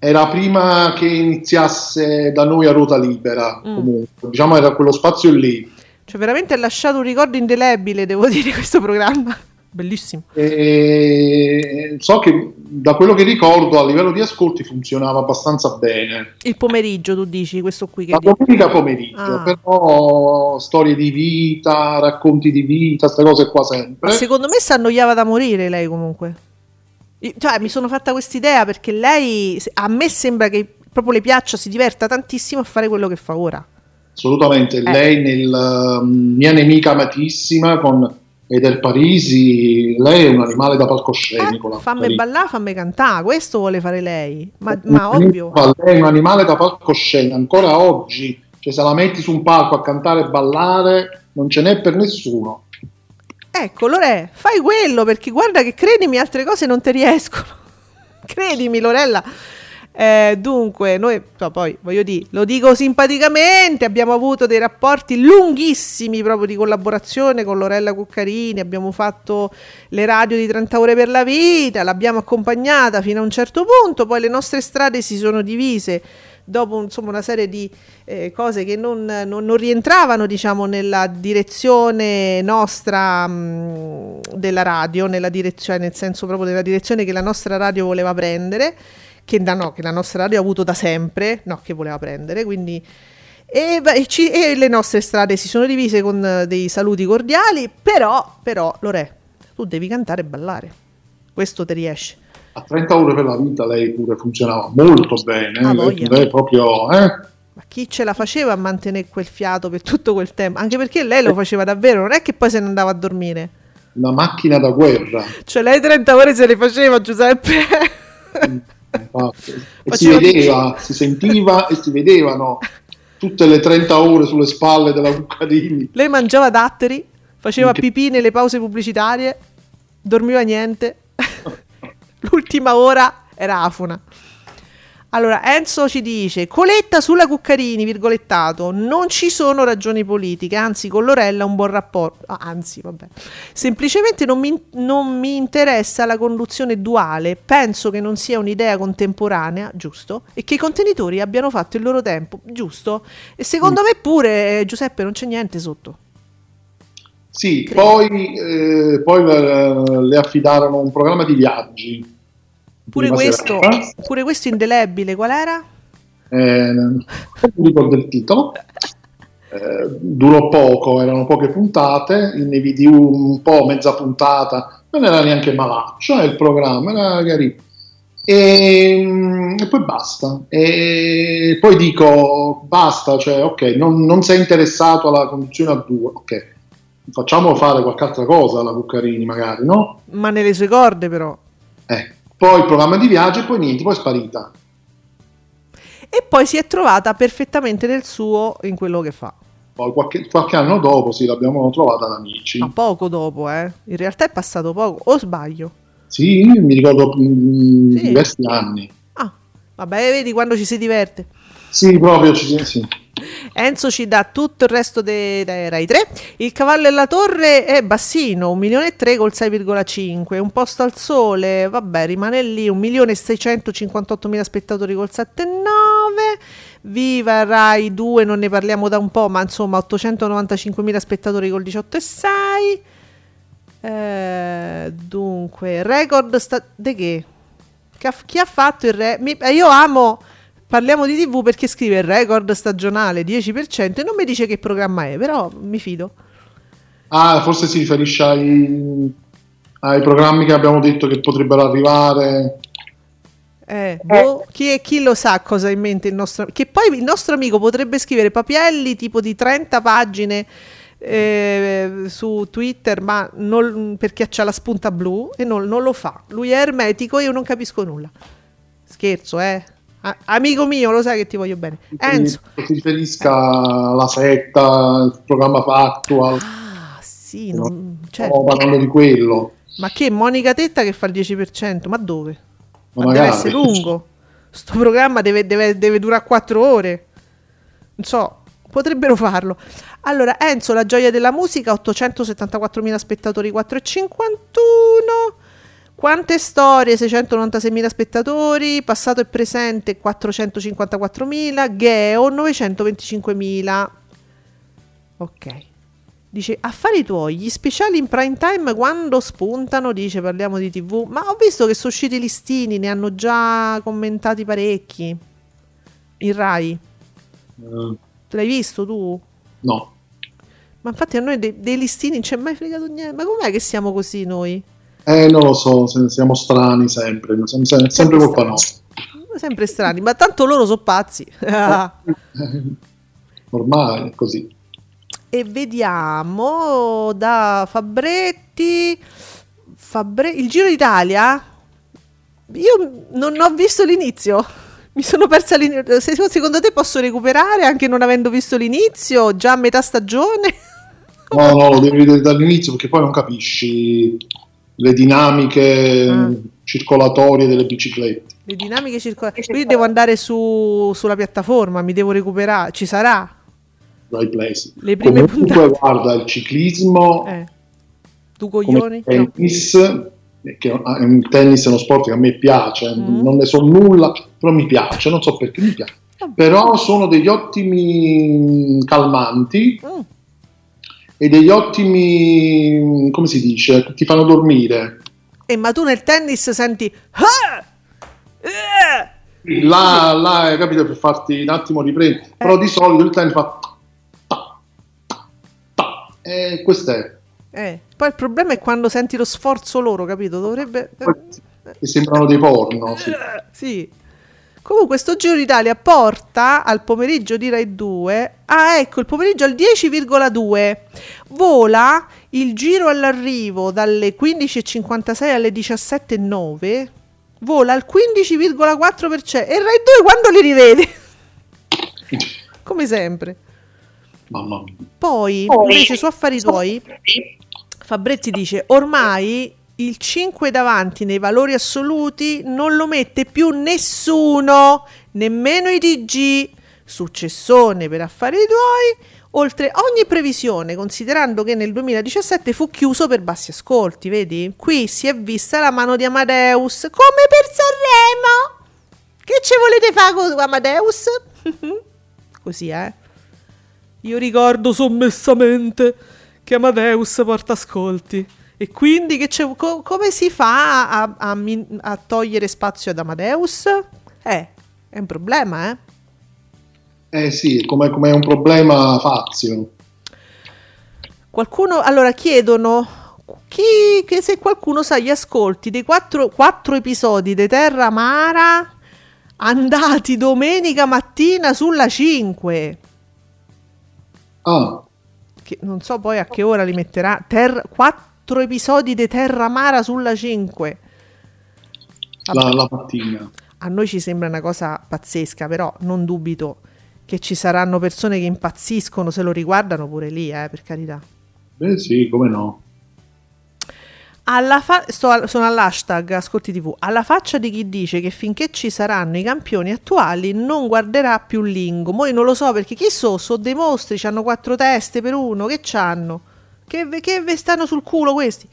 Era prima che iniziasse da noi a ruota libera, mm. comunque, diciamo era quello spazio lì. Cioè, veramente ha lasciato un ricordo indelebile, devo dire, questo programma. Bellissimo. E so che da quello che ricordo a livello di ascolti funzionava abbastanza bene. Il pomeriggio, tu dici, questo qui che... La domenica pomeriggio, ah. però storie di vita, racconti di vita, queste cose qua sempre. Ma secondo me si annoiava da morire lei comunque. Cioè, mi sono fatta quest'idea perché lei, a me sembra che proprio le piaccia, si diverta tantissimo a fare quello che fa ora. Assolutamente, eh. lei nel uh, Mia nemica amatissima con e del Parisi, lei è un animale da palcoscenico. Eh, fammi ballare, fammi cantare, questo vuole fare lei, ma, ma ovvio. Lei è un animale da palcoscenico, ancora oggi, cioè se la metti su un palco a cantare e ballare, non ce n'è per nessuno. Ecco, Lore, fai quello perché guarda che credimi, altre cose non ti riescono. *laughs* credimi, Lorella. Eh, dunque, noi no, poi voglio dire, lo dico simpaticamente, abbiamo avuto dei rapporti lunghissimi proprio di collaborazione con Lorella Cuccarini, abbiamo fatto le radio di 30 ore per la vita, l'abbiamo accompagnata fino a un certo punto, poi le nostre strade si sono divise dopo insomma, una serie di eh, cose che non, non, non, rientravano diciamo, nella direzione nostra mh, della radio, nella direzione, nel senso proprio della direzione che la nostra radio voleva prendere che, da, no, che la nostra radio ha avuto da sempre, no, che voleva prendere, quindi... E, e, ci, e, le nostre strade si sono divise con dei saluti cordiali, però, però, Lore, tu devi cantare e ballare. Questo ti riesce. A 30 ore per la vita lei pure funzionava molto bene. Ah, lei, lei proprio... Eh? Ma chi ce la faceva a mantenere quel fiato per tutto quel tempo? Anche perché lei lo faceva davvero, non è che poi se ne andava a dormire. Una macchina da guerra. Cioè lei 30 ore se le faceva, Giuseppe. *laughs* e si vedeva, si sentiva e si vedevano tutte le 30 ore sulle spalle della Cuccarini. Lei mangiava datteri, faceva pipì nelle pause pubblicitarie, dormiva niente. *laughs* L'ultima ora era afona. Allora, Enzo ci dice: Coletta sulla Cuccarini, virgolettato. Non ci sono ragioni politiche, anzi, con Lorella un buon rapporto. Ah, anzi, vabbè. Semplicemente non mi, non mi, interessa la conduzione duale. Penso che non sia un'idea contemporanea, giusto? E che i contenitori abbiano fatto il loro tempo, giusto? E secondo mm. me pure, Giuseppe, non c'è niente sotto. Sì, poi, eh, poi le, le affidarono un programma di viaggi Pure questo, pure questo indelebile, qual era? Eh, non ricordo il titolo. Eh, durò poco, erano poche puntate, ne vidi un po', mezza puntata, non era neanche malaccio il programma, era carino. E, mm, e, poi basta. E poi dico basta, cioè ok, non, non sei interessato alla conduzione a due, ok, facciamo fare qualche altra cosa alla Buccarini magari, no? Ma nelle sue corde però. Eh, poi il programma di viaggio e poi niente, poi è sparita. E poi si è trovata perfettamente nel suo in quello che fa. Poi qualche, qualche anno dopo sì, l'abbiamo trovata da amici. Ma poco dopo, eh? In realtà è passato poco, o sbaglio? Sì, mi ricordo mh, mm, sì. diversi anni. Ah, vabbè, vedi quando ci si diverte. Sì, proprio ci sì. Enzo ci dà tutto il resto dei, dei Rai 3. Il cavallo e la torre è bassino, 1 milione e 3 col 6,5. Un posto al sole, vabbè, rimane lì, 1 milione e 658 mila spettatori col 7,9. Viva Rai 2, non ne parliamo da un po', ma insomma 895 mila spettatori col 18,6. Eh, dunque, record sta- de che? Chi ha fatto il re? Mi- io amo Parliamo di TV perché scrive record stagionale 10% e non mi dice che programma è, però mi fido. Ah, forse si riferisce ai, ai programmi che abbiamo detto che potrebbero arrivare. Eh, boh, chi, chi, lo sa cosa ha in mente il nostro che poi il nostro amico potrebbe scrivere papielli tipo di 30 pagine eh, su Twitter ma non, perché c'ha la spunta blu e non, non lo fa lui è ermetico e io non capisco nulla scherzo eh Ah, amico mio, lo sai che ti voglio bene. Enzo. Si riferisca alla setta, il programma Factual. Ah, sì, non... certo. No, parlando di quello. Ma che Monica Tetta che fa il 10%? Ma dove? Ma, Ma deve essere lungo. Sto programma deve, deve, deve durare 4 ore. Non so, potrebbero farlo. Allora, Enzo, la gioia della musica, 874.000 spettatori, 4,51. Quante storie? 696.000 spettatori, passato e presente 454.000, Geo 925.000. Ok. Dice, affari tuoi, gli speciali in prime time quando spuntano, dice parliamo di tv, ma ho visto che sono usciti i listini, ne hanno già commentati parecchi. In Rai. Uh, L'hai visto tu? No. Ma infatti a noi dei, dei listini non c'è mai fregato niente. Ma com'è che siamo così noi? Eh, non lo so, siamo strani sempre, sempre, sempre, sempre colpa nostra. Sempre strani, ma tanto loro sono pazzi. *laughs* Ormai è così. e vediamo da Fabretti, Fabre- il Giro d'Italia. Io non ho visto l'inizio. Mi sono persa l'inizio. Se- Secondo te posso recuperare anche non avendo visto l'inizio? Già a metà stagione? No, no, lo *laughs* devi vedere dall'inizio perché poi non capisci le dinamiche Ah. circolatorie delle biciclette. Le dinamiche circolari. Quindi devo andare su- sulla piattaforma, mi devo recuperare. Ci sarà? Dai plessi. Le prime Comunque, puntate. guarda, il ciclismo Eh. Tu coglioni? il No. tennis, eh, che è un tennis è uno sport che a me piace, Mm. non ne so nulla, però mi piace, non so perché mi piace. Però sono degli ottimi calmanti Mm. E degli ottimi, come si dice, che ti fanno dormire. Eh, ma tu nel tennis senti... Ah! Eh! Là, là, capito, per farti un attimo riprendere. Però di solito il tennis fa... ta, ta, ta. E questo è. Eh, Poi il problema è quando senti lo sforzo loro, capito? Dovrebbe... Che sembrano dei porno. Sì. Sì. Comunque sto Giro d'Italia porta al pomeriggio di Rai 2, ah ecco il pomeriggio al 10,2, vola il giro all'arrivo dalle 15.56 alle 17.09, vola al 15,4% e Rai 2 quando li rivede? *laughs* Come sempre. Poi- invece su Affari Tuoi, Fabretti dice ormai il 5 davanti nei valori assoluti non lo mette più nessuno, nemmeno i TG. Successone per affari tuoi, oltre ogni previsione, considerando che nel 2017 fu chiuso per bassi ascolti, vedi? Qui si è vista la mano di Amadeus, come per Sanremo. Che ci volete fare con Amadeus? *laughs* Così, eh? Io ricordo sommessamente che Amadeus porta ascolti. E quindi che c'è, co- come si fa a, a min- a togliere spazio ad Amadeus? Eh, è un problema, eh? Eh sì, come, come è un problema Fazio. Qualcuno, allora chiedono chi, che se qualcuno sa gli ascolti dei quattro, quattro episodi di Terra Amara andati domenica mattina sulla 5. Ah, Che non so poi a che ora li metterà. Ter- quattro episodi di Terra Amara sulla 5. la, la mattina. A noi ci sembra una cosa pazzesca, però non dubito che ci saranno persone che impazziscono se lo riguardano pure lì, eh, per carità. Beh sì, come no. Alla fa- sto sono all'hashtag Ascolti TV. Alla faccia di chi dice che finché ci saranno i campioni attuali non guarderà più Lingo. Mo' io non lo so perché chi so? So dei mostri, hanno quattro teste per uno. Che c'hanno? Che, ve- che ve stanno sul culo questi?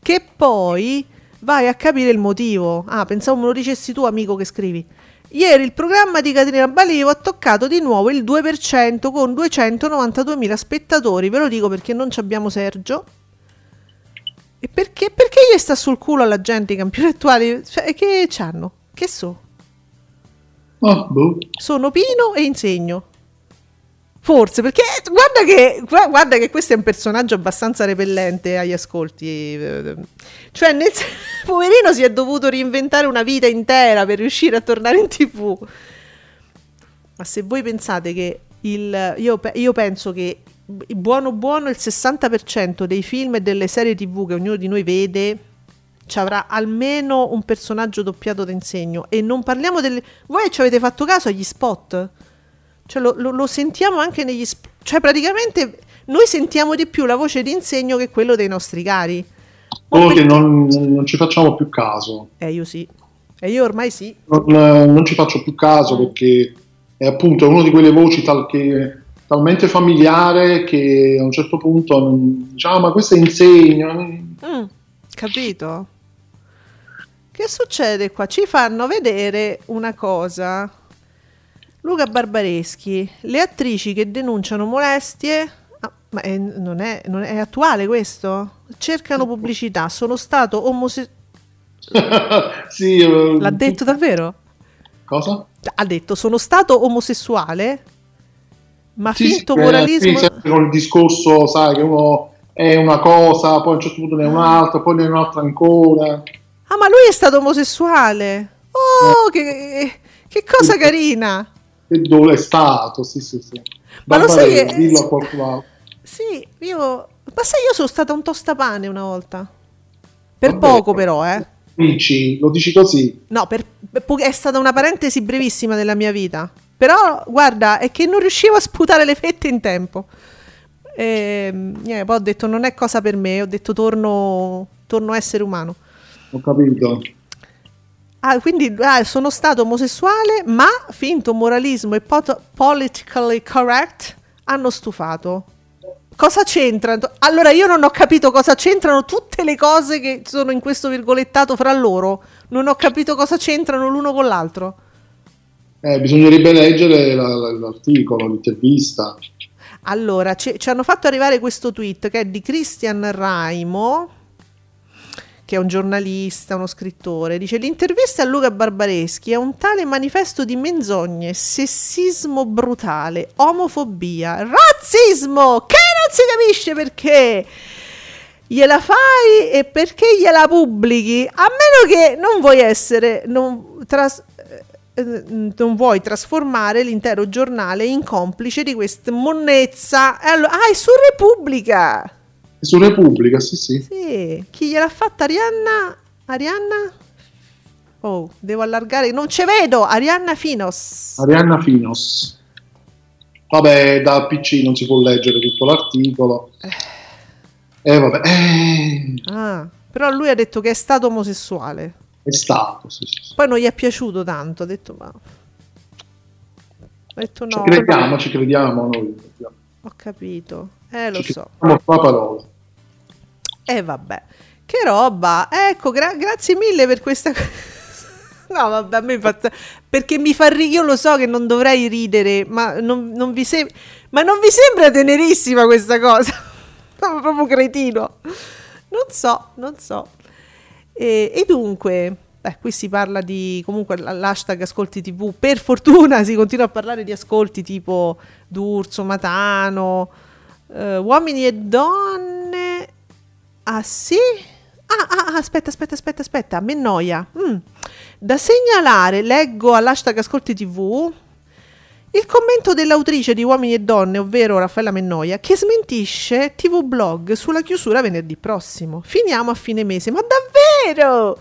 Che poi vai a capire il motivo. Ah, pensavo me lo dicessi tu, amico che scrivi. Ieri il programma di Caterina Balivo ha toccato di nuovo il 2% con 292.000 spettatori. Ve lo dico perché non ci abbiamo Sergio. E perché, perché gli sta sul culo alla gente i campioni attuali? Cioè, che c'hanno? Che so? Ah, boh. Sono Pino e insegno. Forse, perché guarda che, gu- guarda che questo è un personaggio abbastanza repellente agli ascolti. eh, Cioè, nel, *laughs* poverino si è dovuto reinventare una vita intera per riuscire a tornare in tv. Ma se voi pensate che il, io, io penso che buono buono il 60% dei film e delle serie tv che ognuno di noi vede ci avrà almeno un personaggio doppiato da insegno e non parliamo delle voi ci avete fatto caso agli spot cioè lo, lo- lo sentiamo anche negli spot cioè praticamente noi sentiamo di più la voce di insegno che quello dei nostri cari Solo che non, non ci facciamo più caso. eh io sì e io ormai sì Non, non ci faccio più caso perché è appunto una di quelle voci tal che, talmente familiare che a un certo punto non, diciamo, ma questo è insegno. Mm, capito? Che succede qua? Ci fanno vedere una cosa. Luca Barbareschi, le attrici che denunciano molestie. ah, ma è, non, è, non è attuale questo? Cercano pubblicità. Sono stato omosessuale. *laughs* sì, eh, L'ha detto davvero? Cosa? Ha detto sono stato omosessuale, ma Sì, finto sì, eh, moralismo. sì, sempre con il discorso, sai, che uno è una cosa, poi a un certo punto ne è un'altra, poi ne è un'altra ancora. Ah, ma lui è stato omosessuale. Oh, che, che cosa carina. E dove è stato? Sì, sì, sì. Ma lo sai che- dillo a qualcun altro. Sì, io... Ma sai, io sono stata un tostapane una volta. Per Vabbè. poco però, eh. Dici, lo dici così? No, per- è stata una parentesi brevissima della mia vita. Però, guarda, è che non riuscivo a sputare le fette in tempo. E, niente, poi ho detto non è cosa per me, ho detto torno, torno essere umano. Ho capito. Ah, quindi ah, sono stato omosessuale, ma finto moralismo e poto- politically correct hanno stufato. Cosa c'entrano? Allora io non ho capito cosa c'entrano tutte le cose che sono in questo virgolettato fra loro. Non ho capito cosa c'entrano l'uno con l'altro. Eh, bisognerebbe leggere la- la- l'articolo, l'intervista. Allora, ci, ci hanno fatto arrivare questo tweet che è di Christian Raimo, che è un giornalista, uno scrittore. Dice: L'intervista a Luca Barbareschi è un tale manifesto di menzogne, sessismo brutale, omofobia, razzismo che non si capisce perché. Gliela fai e perché gliela pubblichi? A meno che non vuoi essere. Non, tras- eh, non vuoi trasformare l'intero giornale in complice di questa monnezza. Allora, ah, è su Repubblica. Su Repubblica, sì, sì. Sì, chi gliel'ha fatta Arianna? Arianna? Oh, devo allargare, non ci vedo. Arianna Finos. Arianna Finos. Vabbè, da PC non si può leggere tutto l'articolo. Eh, vabbè, eh, Ah, però lui ha detto che è stato omosessuale. è stato, sì, sì. Poi non gli è piaciuto tanto, ha detto ma... Ha detto Ci no, crediamo, ci crediamo noi. ho capito. Eh, lo Ci so. crediamo a parola. E vabbè, che roba. Ecco, gra- grazie mille per questa. *laughs* No, vabbè, a me fa... Perché mi fa ridere, io lo so che non dovrei ridere, ma non, non vi sem- ma non vi sembra tenerissima questa cosa? *laughs* Sono proprio cretino. Non so, non so. E, e dunque, beh, qui si parla di comunque l'hashtag ascolti tv. Per fortuna si continua a parlare di ascolti tipo D'Urso, Matano, eh, uomini e donne. Ah sì? Ah, ah, ah, aspetta, aspetta, aspetta, aspetta, me noia. Mm. Da segnalare, leggo all'hashtag Ascolti TV il commento dell'autrice di Uomini e Donne, ovvero Raffaella Mennoia, che smentisce TV Blog sulla chiusura venerdì prossimo. Finiamo a fine mese, ma davvero?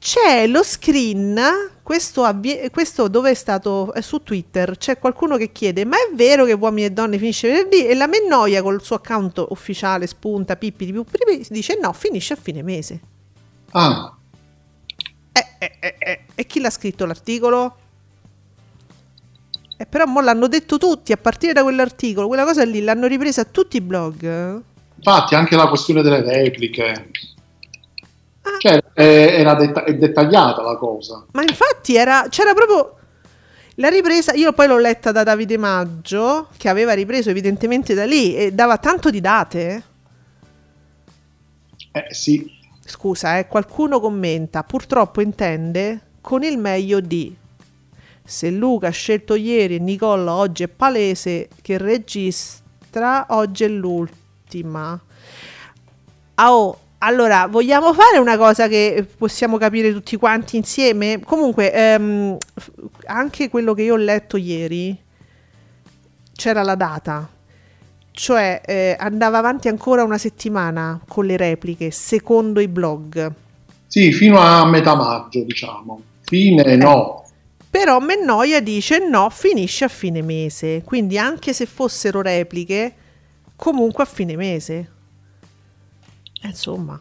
C'è lo screen, questo, avvie- questo dove è stato è su Twitter, c'è qualcuno che chiede, ma è vero che Uomini e Donne finisce venerdì? E la Mennoia col suo account ufficiale spunta Pippi di Puppi dice no, finisce a fine mese. Ah, Eh, eh, eh, eh, E chi l'ha scritto l'articolo? E però mo l'hanno detto tutti a partire da quell'articolo, quella cosa lì l'hanno ripresa tutti i blog. infatti anche la questione delle repliche. Cioè, era detta- è dettagliata la cosa. Ma infatti era, c'era proprio la ripresa, io poi l'ho letta da Davide Maggio, che aveva ripreso evidentemente da lì e dava tanto di date. Eh sì, Scusa, eh, qualcuno commenta, purtroppo intende con il meglio di. Se Luca ha scelto ieri e Nicola oggi è palese che registra, oggi è l'ultima. Ah, oh, allora, vogliamo fare una cosa che possiamo capire tutti quanti insieme? Comunque, ehm, anche quello che io ho letto ieri, c'era la data. Cioè, eh, andava avanti ancora una settimana con le repliche, secondo i blog. sì, fino a metà maggio, diciamo. Fine no. Però Mennoia dice no, finisce a fine mese. Quindi anche se fossero repliche, comunque a fine mese. Eh, Insomma,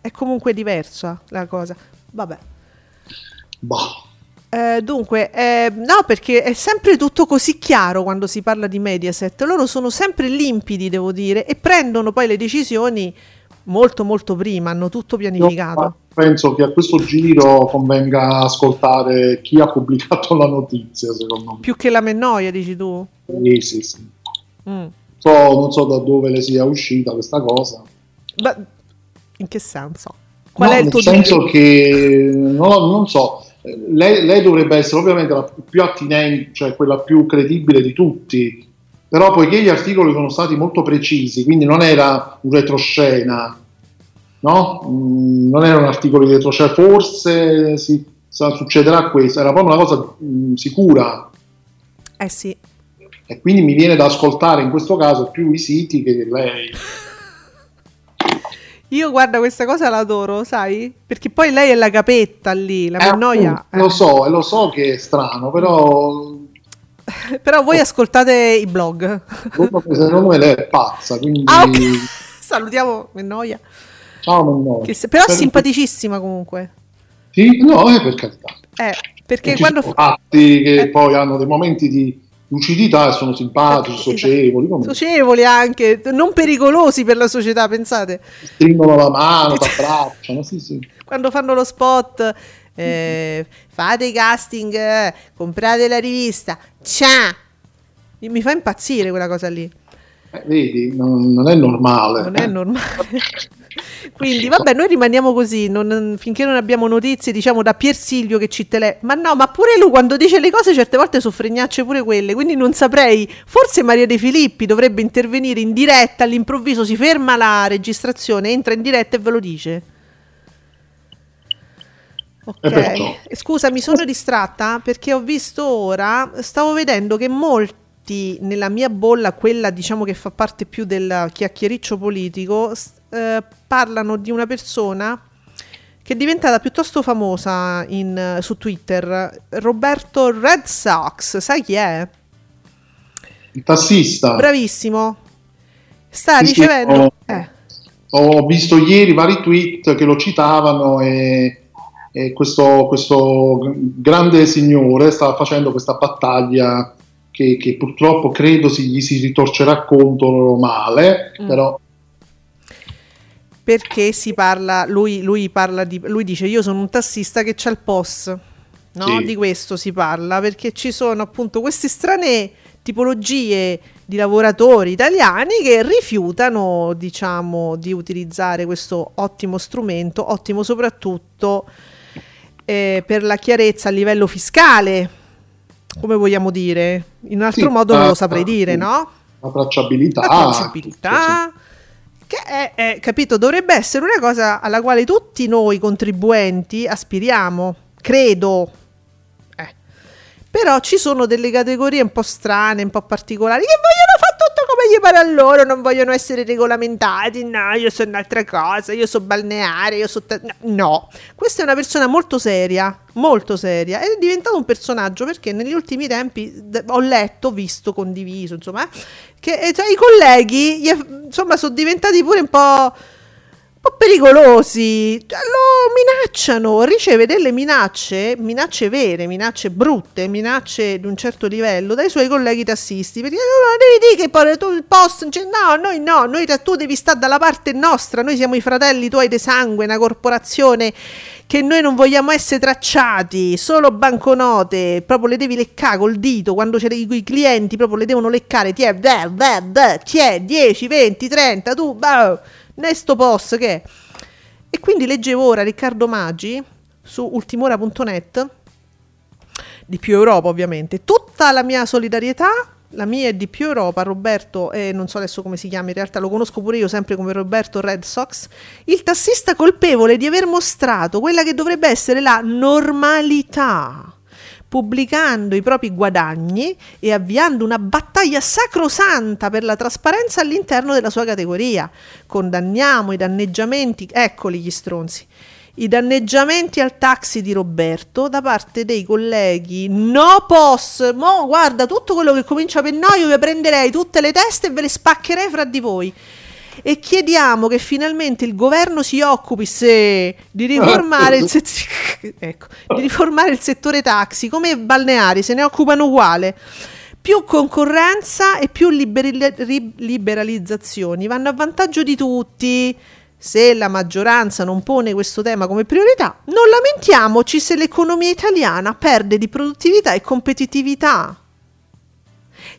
è comunque diversa la cosa. Vabbè. Bah. Eh, dunque, eh, no, perché è sempre tutto così chiaro quando si parla di Mediaset. Loro sono sempre limpidi, devo dire, e prendono poi le decisioni molto, molto prima. Hanno tutto pianificato. Io penso che a questo giro convenga ascoltare chi ha pubblicato la notizia, secondo me. Più che la Mennoia, dici tu? Sì, sì, sì. Mm. So- non so da dove le sia uscita questa cosa. Ma in che senso? Qual No, è il nel tuo senso dubbio? che non, non so, lei, lei dovrebbe essere ovviamente la più attinente, cioè quella più credibile di tutti. Però poiché gli articoli sono stati molto precisi, quindi non era un retroscena, no? Mm, non era un articolo di retroscena, forse si, sa- succederà questo, era proprio una cosa mm, sicura. Eh sì. e quindi mi viene da ascoltare in questo caso più i siti che lei. *laughs* Io guarda questa cosa l'adoro, sai? Perché poi lei è la capetta lì, la Eh, Mannoia. appunto, Lo so, lo so che è strano, però *laughs* Però voi ascoltate i blog. secondo me lei è pazza, quindi Ah, ok. *laughs* Salutiamo Mannoia. ciao Mannoia. Che però Per- simpaticissima comunque. Sì, no, è per carità. Eh, perché quando fatti che Eh. poi hanno dei momenti di lucidità sono simpatici, Esatto. socievoli, come socievoli anche, non pericolosi per la società, pensate. stringono la mano, *laughs* ti abbracciano, sì, sì. Quando fanno lo spot, eh, fate i casting, eh, comprate la rivista. Ciao! Mi fa impazzire quella cosa lì. Eh, vedi, non, non è normale. Non è normale. *laughs* Quindi, vabbè, noi rimaniamo così non- finché non abbiamo notizie, diciamo da Pier Silvio che ci tele. Ma no, ma pure lui quando dice le cose certe volte sono fregnacce pure quelle. Quindi non saprei. Forse Maria De Filippi dovrebbe intervenire in diretta. All'improvviso si ferma la registrazione, entra in diretta e ve lo dice. Ok, scusa, mi sono distratta perché ho visto ora, stavo vedendo che molti nella mia bolla, quella diciamo che fa parte più del chiacchiericcio politico, eh, parlano di una persona che è diventata piuttosto famosa in- su Twitter, Roberto Red Sox, sai chi è? Il tassista. Bravissimo. Sta Sì, sì, ricevendo... ho- eh, Ho visto ieri vari tweet che lo citavano e, e questo, questo grande signore stava facendo questa battaglia che, che purtroppo credo si, gli si ritorcerà contro male, Mm. però perché si parla, lui, lui parla di, lui dice io sono un tassista che c'ha il POS, no? Sì. Di questo si parla, perché ci sono appunto queste strane tipologie di lavoratori italiani che rifiutano, diciamo, di utilizzare questo ottimo strumento, ottimo soprattutto eh, per la chiarezza a livello fiscale, come vogliamo dire? In un altro Sì, modo non ah, lo saprei dire, no? la tracciabilità. la tracciabilità che è, è, capito dovrebbe essere una cosa alla quale tutti noi contribuenti aspiriamo credo. Però ci sono delle categorie un po' strane un po' particolari che vogliono fare tutto come gli pare a loro non vogliono essere regolamentati no io sono un'altra cosa io so balneare io so ta- no. Questa è una persona molto seria molto seria ed è diventato un personaggio perché negli ultimi tempi d- ho letto visto condiviso insomma eh, che eh, cioè, i colleghi gli insomma sono diventati pure un po' po' pericolosi, Cioè, lo minacciano, riceve delle minacce, minacce vere, minacce brutte, minacce di un certo livello dai suoi colleghi tassisti, perché no, no, devi dire che tu il post, cioè, no, noi no, noi tu devi stare dalla parte nostra, noi siamo i fratelli tuoi di sangue, una corporazione che noi non vogliamo essere tracciati, solo banconote, proprio le devi leccare col dito, quando c'è i, clienti proprio le devono leccare, ti è 10, 20, 30, tu, boh, Nesto Post che. E quindi leggevo ora Riccardo Maggi su ultimora.net di più Europa ovviamente. Tutta la mia solidarietà, la mia è di più Europa, Roberto, e non so adesso come si chiama, in realtà lo conosco pure io sempre come Roberto Red Sox, il tassista colpevole di aver mostrato quella che dovrebbe essere la normalità pubblicando i propri guadagni e avviando una battaglia sacrosanta per la trasparenza all'interno della sua categoria. Condanniamo i danneggiamenti, eccoli gli stronzi, i danneggiamenti al taxi di Roberto da parte dei colleghi no pos, mo guarda tutto quello che comincia per noi io vi prenderei tutte le teste e ve le spaccherei fra di voi e chiediamo che finalmente il governo si occupi se, di, riformare il se- *laughs* ecco, di riformare il settore taxi come balneari, se ne occupano uguale. Più concorrenza e più liberi- ri- liberalizzazioni vanno a vantaggio di tutti. Se la maggioranza non pone questo tema come priorità, non lamentiamoci se l'economia italiana perde di produttività e competitività.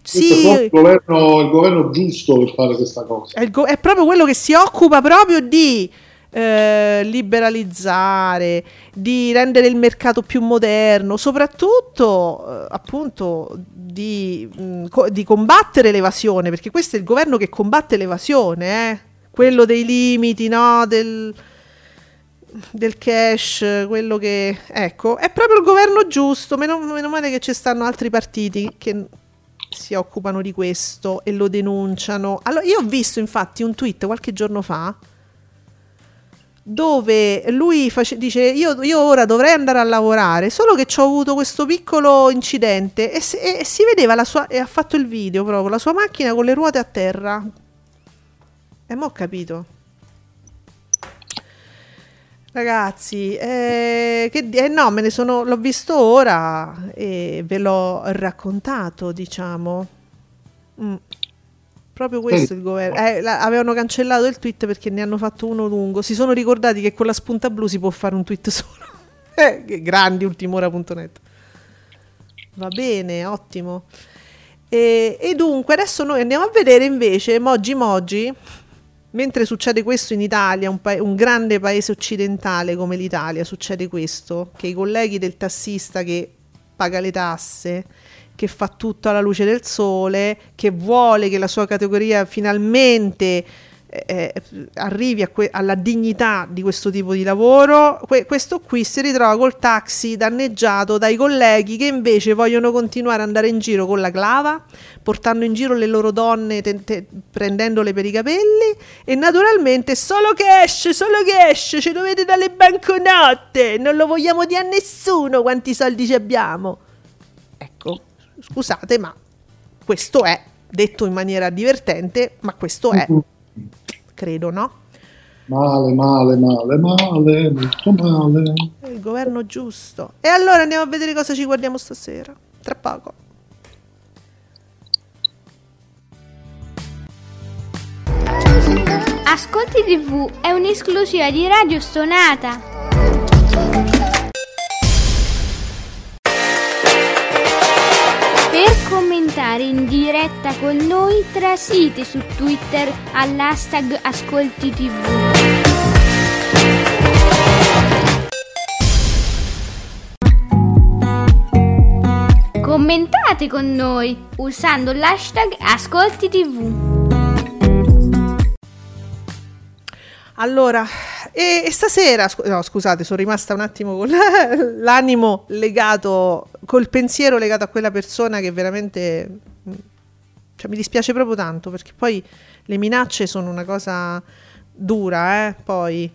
Sì, il governo, il governo giusto per fare questa cosa. è, go- è proprio quello che si occupa proprio di eh, liberalizzare, di rendere il mercato più moderno, soprattutto eh, appunto di, mh, co- di combattere l'evasione, perché questo è il governo che combatte l'evasione, eh? quello dei limiti, no? del, del cash, quello che ecco, è proprio il governo giusto. Meno, meno male che ci stanno altri partiti che si occupano di questo e lo denunciano. Allora, io ho visto infatti un tweet qualche giorno fa dove lui face- dice io, io, ora dovrei andare a lavorare, solo che ho avuto questo piccolo incidente e, se- e si vedeva la sua, e ha fatto il video proprio, la sua macchina con le ruote a terra. E mo' ho capito. Ragazzi, eh, che, eh, no, me ne sono, l'ho visto ora e ve l'ho raccontato, diciamo. Mm. Proprio questo il governo. Eh, la, avevano cancellato il tweet perché ne hanno fatto uno lungo. Si sono ricordati che con la spunta blu si può fare un tweet *laughs* solo. eh, grandi ultimora.net. Va bene, ottimo. E, e dunque adesso noi andiamo a vedere invece Moji Moji Mentre succede questo in Italia, un, pa- un, grande paese occidentale come l'Italia, succede questo, che i colleghi del tassista che paga le tasse, che fa tutto alla luce del sole, che vuole che la sua categoria finalmente eh, arrivi que- alla dignità di questo tipo di lavoro, que- questo qui si ritrova col taxi danneggiato dai colleghi che invece vogliono continuare ad andare in giro con la clava, portando in giro le loro donne, te- te- prendendole per i capelli e naturalmente solo cash, solo cash, ci dovete dalle banconote, non lo vogliamo dire a nessuno quanti soldi ci abbiamo. Ecco, scusate, ma questo è detto in maniera divertente, ma questo è credo, no? Male, male, male, male, molto male. Il governo giusto. E allora andiamo a vedere cosa ci guardiamo stasera. Tra poco. Ascolti TV è un'esclusiva di Radio Stonata. Commentare in diretta con noi trasite su Twitter all'hashtag Ascolti TV. Commentate con noi usando l'hashtag Ascolti TV. Allora, e, e stasera, scu- no scusate, sono rimasta un attimo con *laughs* l'animo legato, col pensiero legato a quella persona che veramente, mm, cioè mi dispiace proprio tanto perché poi le minacce sono una cosa dura, eh, poi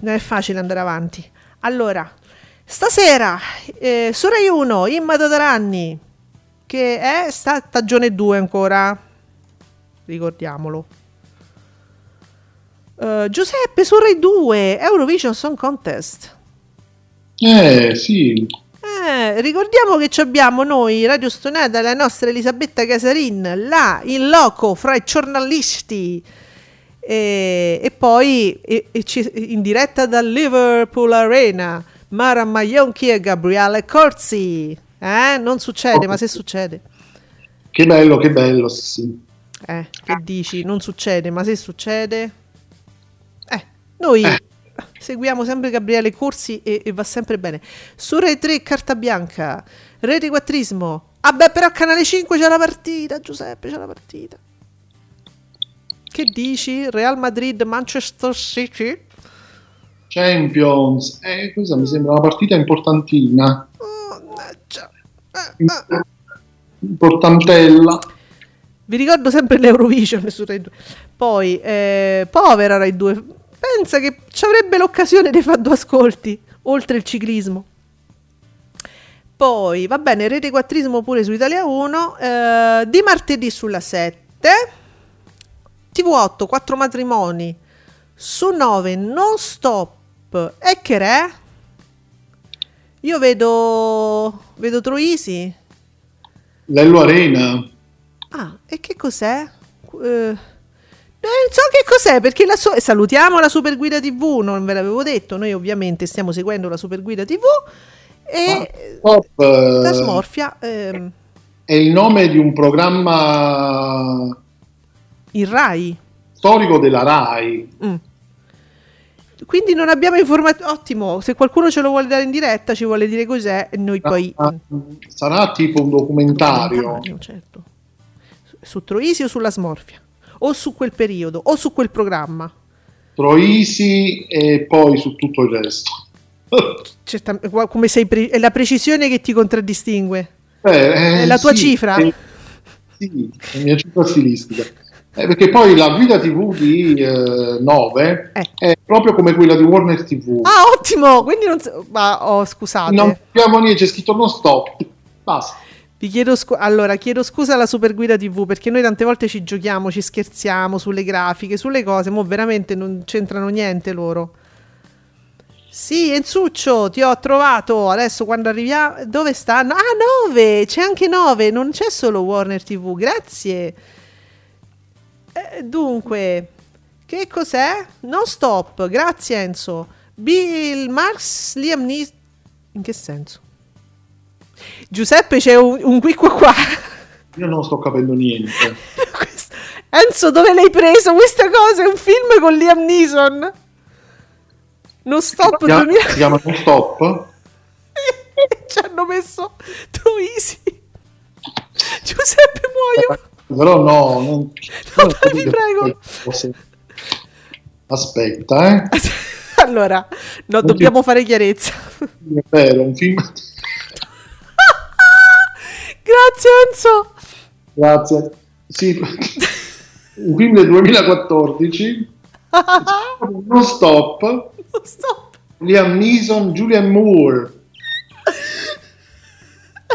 non è facile andare avanti. Allora, stasera eh, su Rai 1, Imma Tataranni, che è sta- stagione 2 ancora, ricordiamolo. Uh, Giuseppe su Rai 2 Eurovision Song Contest. Eh, sì. Eh, ricordiamo che ci abbiamo noi, Radio Stonata, la nostra Elisabetta Casarin, là in loco fra i giornalisti. E, e poi e, e ci, in diretta da Liverpool Arena, Mara Maionchi e Gabriele Corsi. Eh, non succede, ma se succede. Che bello, che bello, sì. Eh, che dici? Non succede, ma se succede... Noi Eh. seguiamo sempre Gabriele Corsi e, e va sempre bene. Su Rai 3 Carta Bianca, Rete Quattrismo. Ah beh, però Canale 5 c'è la partita, Giuseppe, c'è la partita. Che dici? Real Madrid, Manchester City? Champions. Eh, questa mi sembra una partita importantina. Oh, mannaggia. Eh, eh. Importantella. Vi ricordo sempre l'Eurovision su Rai 2. Poi, eh, povera Rai 2, pensa che ci avrebbe l'occasione di fare due ascolti, oltre il ciclismo. Poi, va bene, Rete Quattrismo pure su Italia 1, eh, di martedì sulla 7, TV8, 4 matrimoni, su 9, non stop, e che re? Io vedo, vedo Troisi, Lello Arena. Ah, e che cos'è? Eh, non so che cos'è, perché la so- salutiamo la Super Guida TV, non ve l'avevo detto, noi ovviamente stiamo seguendo la Super Guida TV e Top, eh, la smorfia, ehm, è il nome di un programma il RAI. storico della RAI. Mm. Quindi non abbiamo informazioni, ottimo, se qualcuno ce lo vuole dare in diretta ci vuole dire cos'è e noi poi... Ah, Sarà tipo un documentario. Documentario, certo. Su Troisi o sulla smorfia? O su quel periodo, o su quel programma. Troisi e poi su tutto il resto. *laughs* Certam- gua- come sei pre- è la precisione che ti contraddistingue. Eh, eh, È la tua sì, cifra? eh, sì, la mia cifra stilistica. Eh, perché poi la guida TV di 9 Eh. è proprio come quella di Warner TV. Ah, ottimo! Quindi non... s- Ma, oh, scusate. non abbiamo niente, c'è scritto non stop. Basta. Chiedo scu- allora, chiedo scusa alla Super Guida TV perché noi tante volte ci giochiamo, ci scherziamo sulle grafiche, sulle cose, ma veramente non c'entrano niente loro. Sì, Enzuccio, ti ho trovato. Adesso quando arriviamo, dove stanno? Ah, 9! C'è anche 9, non c'è solo Warner TV. Grazie. Eh, dunque, che cos'è? Non stop. Grazie Enzo. Bill Marx, Liam Neeson. In che senso? Giuseppe c'è un, un qui qua qua. Io non sto capendo niente. *laughs* Enzo, dove l'hai preso questa cosa? È un film con Liam Neeson. Non stop Si chiama- 2000. si chiama non stop. *laughs* Ci hanno messo Too Easy. Giuseppe muoio. Però no, non, No, non vi prego. Aspetta, eh. *laughs* Allora, no, dobbiamo fare chiarezza. È vero, un film. Grazie Enzo. Grazie. Sì, *laughs* un film del 2014. *laughs* Non stop. Non stop. Liam Neeson, Julian Moore.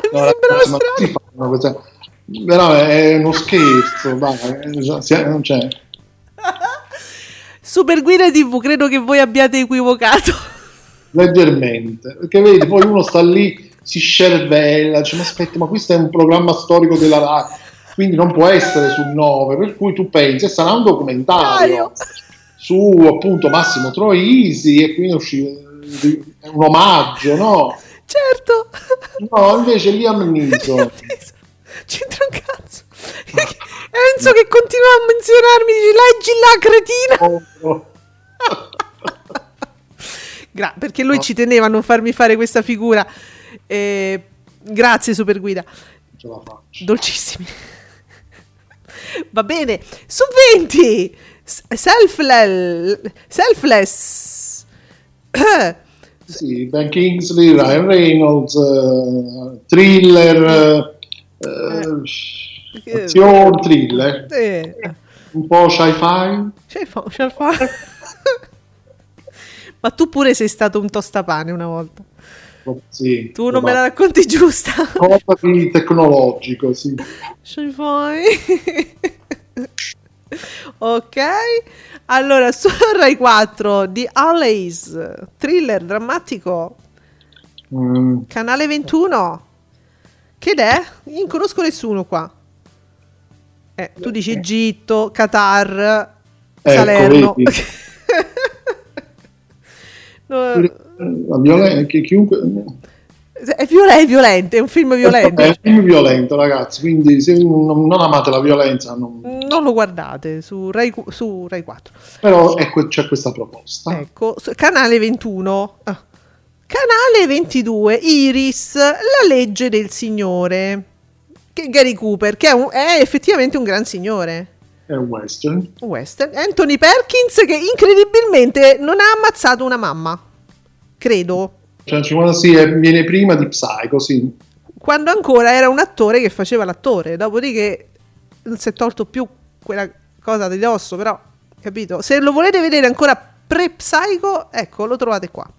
Mi No, sembra ragazzi, ma strano. si fanno queste- Però è uno scherzo, dai, eh, non c'è. *laughs* Super Guida TV, credo che voi abbiate equivocato. leggermente perché vedi poi uno sta lì si scervella dice ma aspetta ma questo è un programma storico della RAI quindi non può essere sul 9 per cui tu pensi "Eh, sarà un documentario su appunto Massimo Troisi e quindi uscì è un omaggio no Certo. no invece *laughs* Liam Neeson C'entra un cazzo. Enzo che continua a menzionarmi, dice, leggi là, cretina. oh, *laughs* Gra- perché lui ci teneva a non farmi fare questa figura. Eh, grazie, super guida. ce la faccio Dolcissimi. *laughs* Va bene. Su 20. S- Selfless. Selfless. *clears throat* sì, Ben Kingsley, Ryan Reynolds eh, thriller eh, azione thriller Eh, un po' sci-fi la *laughs* fa. Ma tu pure sei stato un tostapane una volta. Sì, Tu non me la racconti giusta. cosa di tecnologico, sì. Fai? ok. Allora, su *laughs* Rai 4 di Allays, thriller drammatico, Mm, canale 21. Che è? Non conosco nessuno qua. Eh, tu dici Egitto, Qatar, Ecco, Salerno. *laughs* No, violen- che chiunque è, viola- è violento, è un film violento. è un film violento, ragazzi. Quindi, se non, non amate la violenza, non- Non lo guardate su Rai, su Rai 4. però ecco, c'è questa proposta. Ecco, canale 21. Ah. Canale 22, Iris, la legge del signore. Che Gary Cooper, che è, un- è effettivamente un gran signore. È un western. Un western. Anthony Perkins che incredibilmente non ha ammazzato una mamma. Credo. Cioè, ci vuole- sì, è- viene prima di Psycho, sì. Quando ancora era un attore che faceva l'attore. Dopodiché non si è tolto più quella cosa di dosso, però, capito? Se lo volete vedere ancora pre-psycho, ecco, lo trovate qua.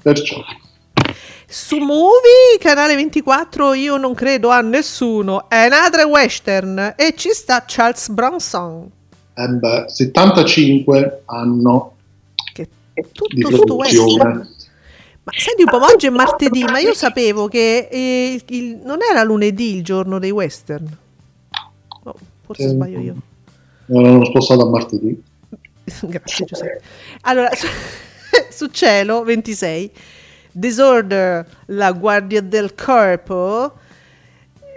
Perciò. Su Movie, canale 24, io non credo a nessuno. È un altro western e ci sta Charles Bronson. Eh beh, 75 anno Che è tutto sto western. Ma senti un po', ma oggi è martedì, ma io sapevo che eh, il- il- non era lunedì il giorno dei western. Oh, forse Eh, sbaglio io. L'hanno spostato a martedì. *laughs* Grazie Giuseppe. Allora, su, *laughs* su Cielo 26, Disorder, la guardia del corpo.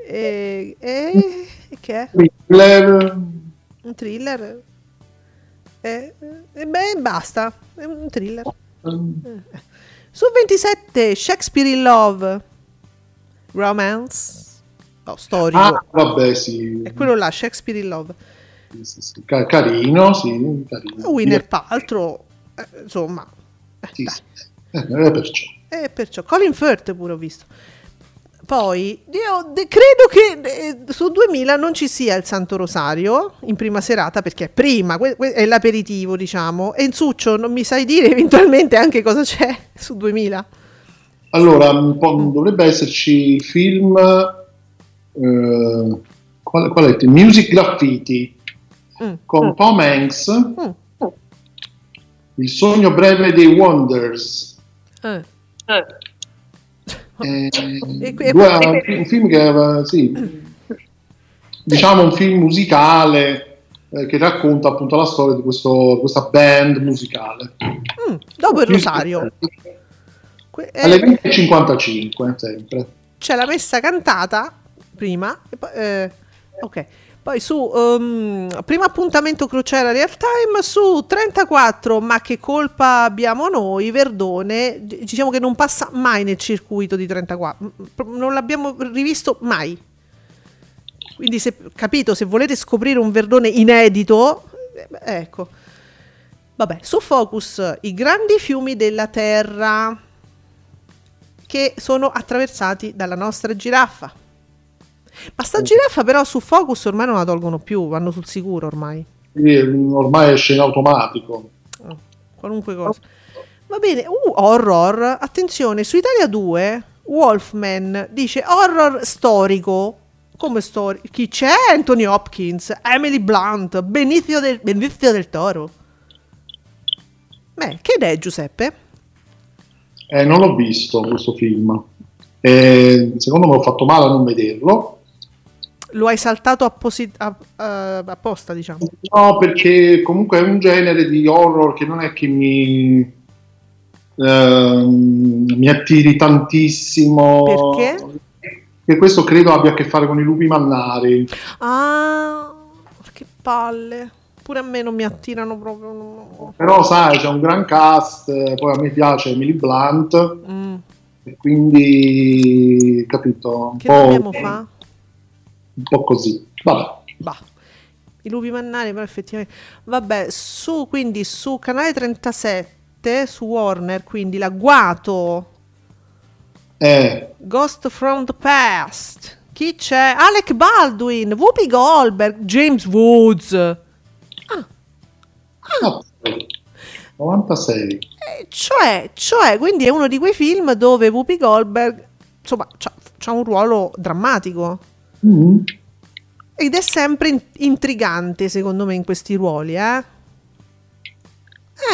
E, e- e che è? Thriller, Un thriller? E, e beh, basta. È un thriller. ehm, Su 27, Shakespeare in Love. Romance. Oh, storico. Ah, vabbè, sì. È quello là, Shakespeare in Love. Sì, sì, sì. Ca- carino, sì, carino. Winner Paltrow. eh, insomma. eh, Sì, sì. Eh, perciò. Perciò Colin Firth pure ho visto. Poi io de- credo che eh, su 2000 non ci sia il Santo Rosario in prima serata perché è prima, que- que- è l'aperitivo diciamo. E in Succio non mi sai dire *laughs* eventualmente anche cosa c'è su 2000? Allora, un po', dovrebbe esserci il film, eh, qual, qual è? Music Graffiti Mm. con Tom Hanks, Mm. Il sogno breve dei Wonders. Eh. Eh, E que- due- un, fi- un film che aveva, sì, diciamo un film musicale eh, che racconta appunto la storia di questo- questa band musicale. Mm, dopo il Rosario. Que- eh, Alle 20.55 sempre. c'è la messa cantata prima e poi, eh, ok poi su ehm, primo appuntamento crociera real time su 34 ma che colpa abbiamo noi Verdone diciamo che non passa mai nel circuito di 34 Mm, mm, non l'abbiamo rivisto mai quindi se capito se volete scoprire un Verdone inedito eh, ecco vabbè su Focus i grandi fiumi della terra che sono attraversati dalla nostra giraffa. Ma sta giraffa però su Focus ormai non la tolgono più, vanno sul sicuro ormai. Mm, ormai esce in automatico. Oh, qualunque cosa. Va bene, uh, horror, attenzione, su Italia 2 Wolfman dice horror storico. Come storico? Chi c'è? Anthony Hopkins, Emily Blunt, Benicio del, Benicio del Toro. Beh, che idea Giuseppe? Eh, non l'ho visto questo film. Eh, secondo me ho fatto male a non vederlo. Lo hai saltato apposi- a- a- apposta, diciamo. No, perché comunque è un genere di horror che non è che mi, ehm, mi attiri tantissimo. Perché? E questo credo abbia a che fare con i lupi mannari. Ah, che palle. Pure a me non mi attirano proprio. no. Però, sai, c'è un gran cast. eh, Poi a me piace Emily Blunt. Mm, E quindi, capito? Un Che po', dobbiamo fare? Un po' così. Vabbè. Bah. I lupi mannari, però effettivamente. Vabbè, su quindi su canale 37, su Warner, quindi l'agguato Eh, Ghost from the Past. Chi c'è? Alec Baldwin, Whoopi Goldberg, James Woods. ah, 96. Eh, Cioè, cioè, quindi è uno di quei film dove Whoopi Goldberg, insomma, ha un ruolo drammatico. Mm. Ed è sempre in- intrigante, secondo me, in questi ruoli, eh?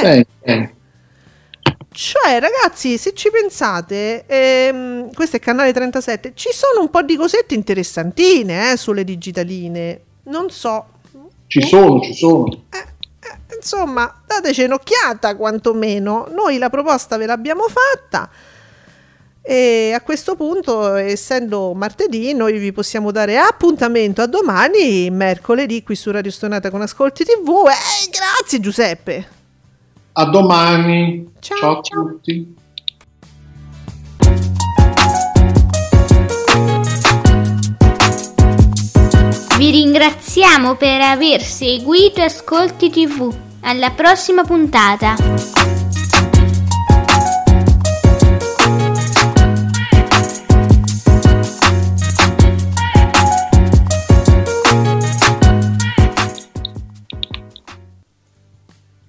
Eh, Eh, eh. Cioè, ragazzi, se ci pensate, ehm, questo è canale 37, ci sono un po' di cosette interessantine, eh, sulle digitaline. Non so. Ci sono, ci sono. Eh, eh, insomma, dateci un'occhiata quantomeno. Noi la proposta ve l'abbiamo fatta. E a questo punto, essendo martedì, noi vi possiamo dare appuntamento a domani, mercoledì, qui su Radio Stonata con Ascolti TV. Eh, grazie Giuseppe. A domani. Ciao, Ciao a ciao. tutti. Vi ringraziamo per aver seguito Ascolti TV. Alla prossima puntata.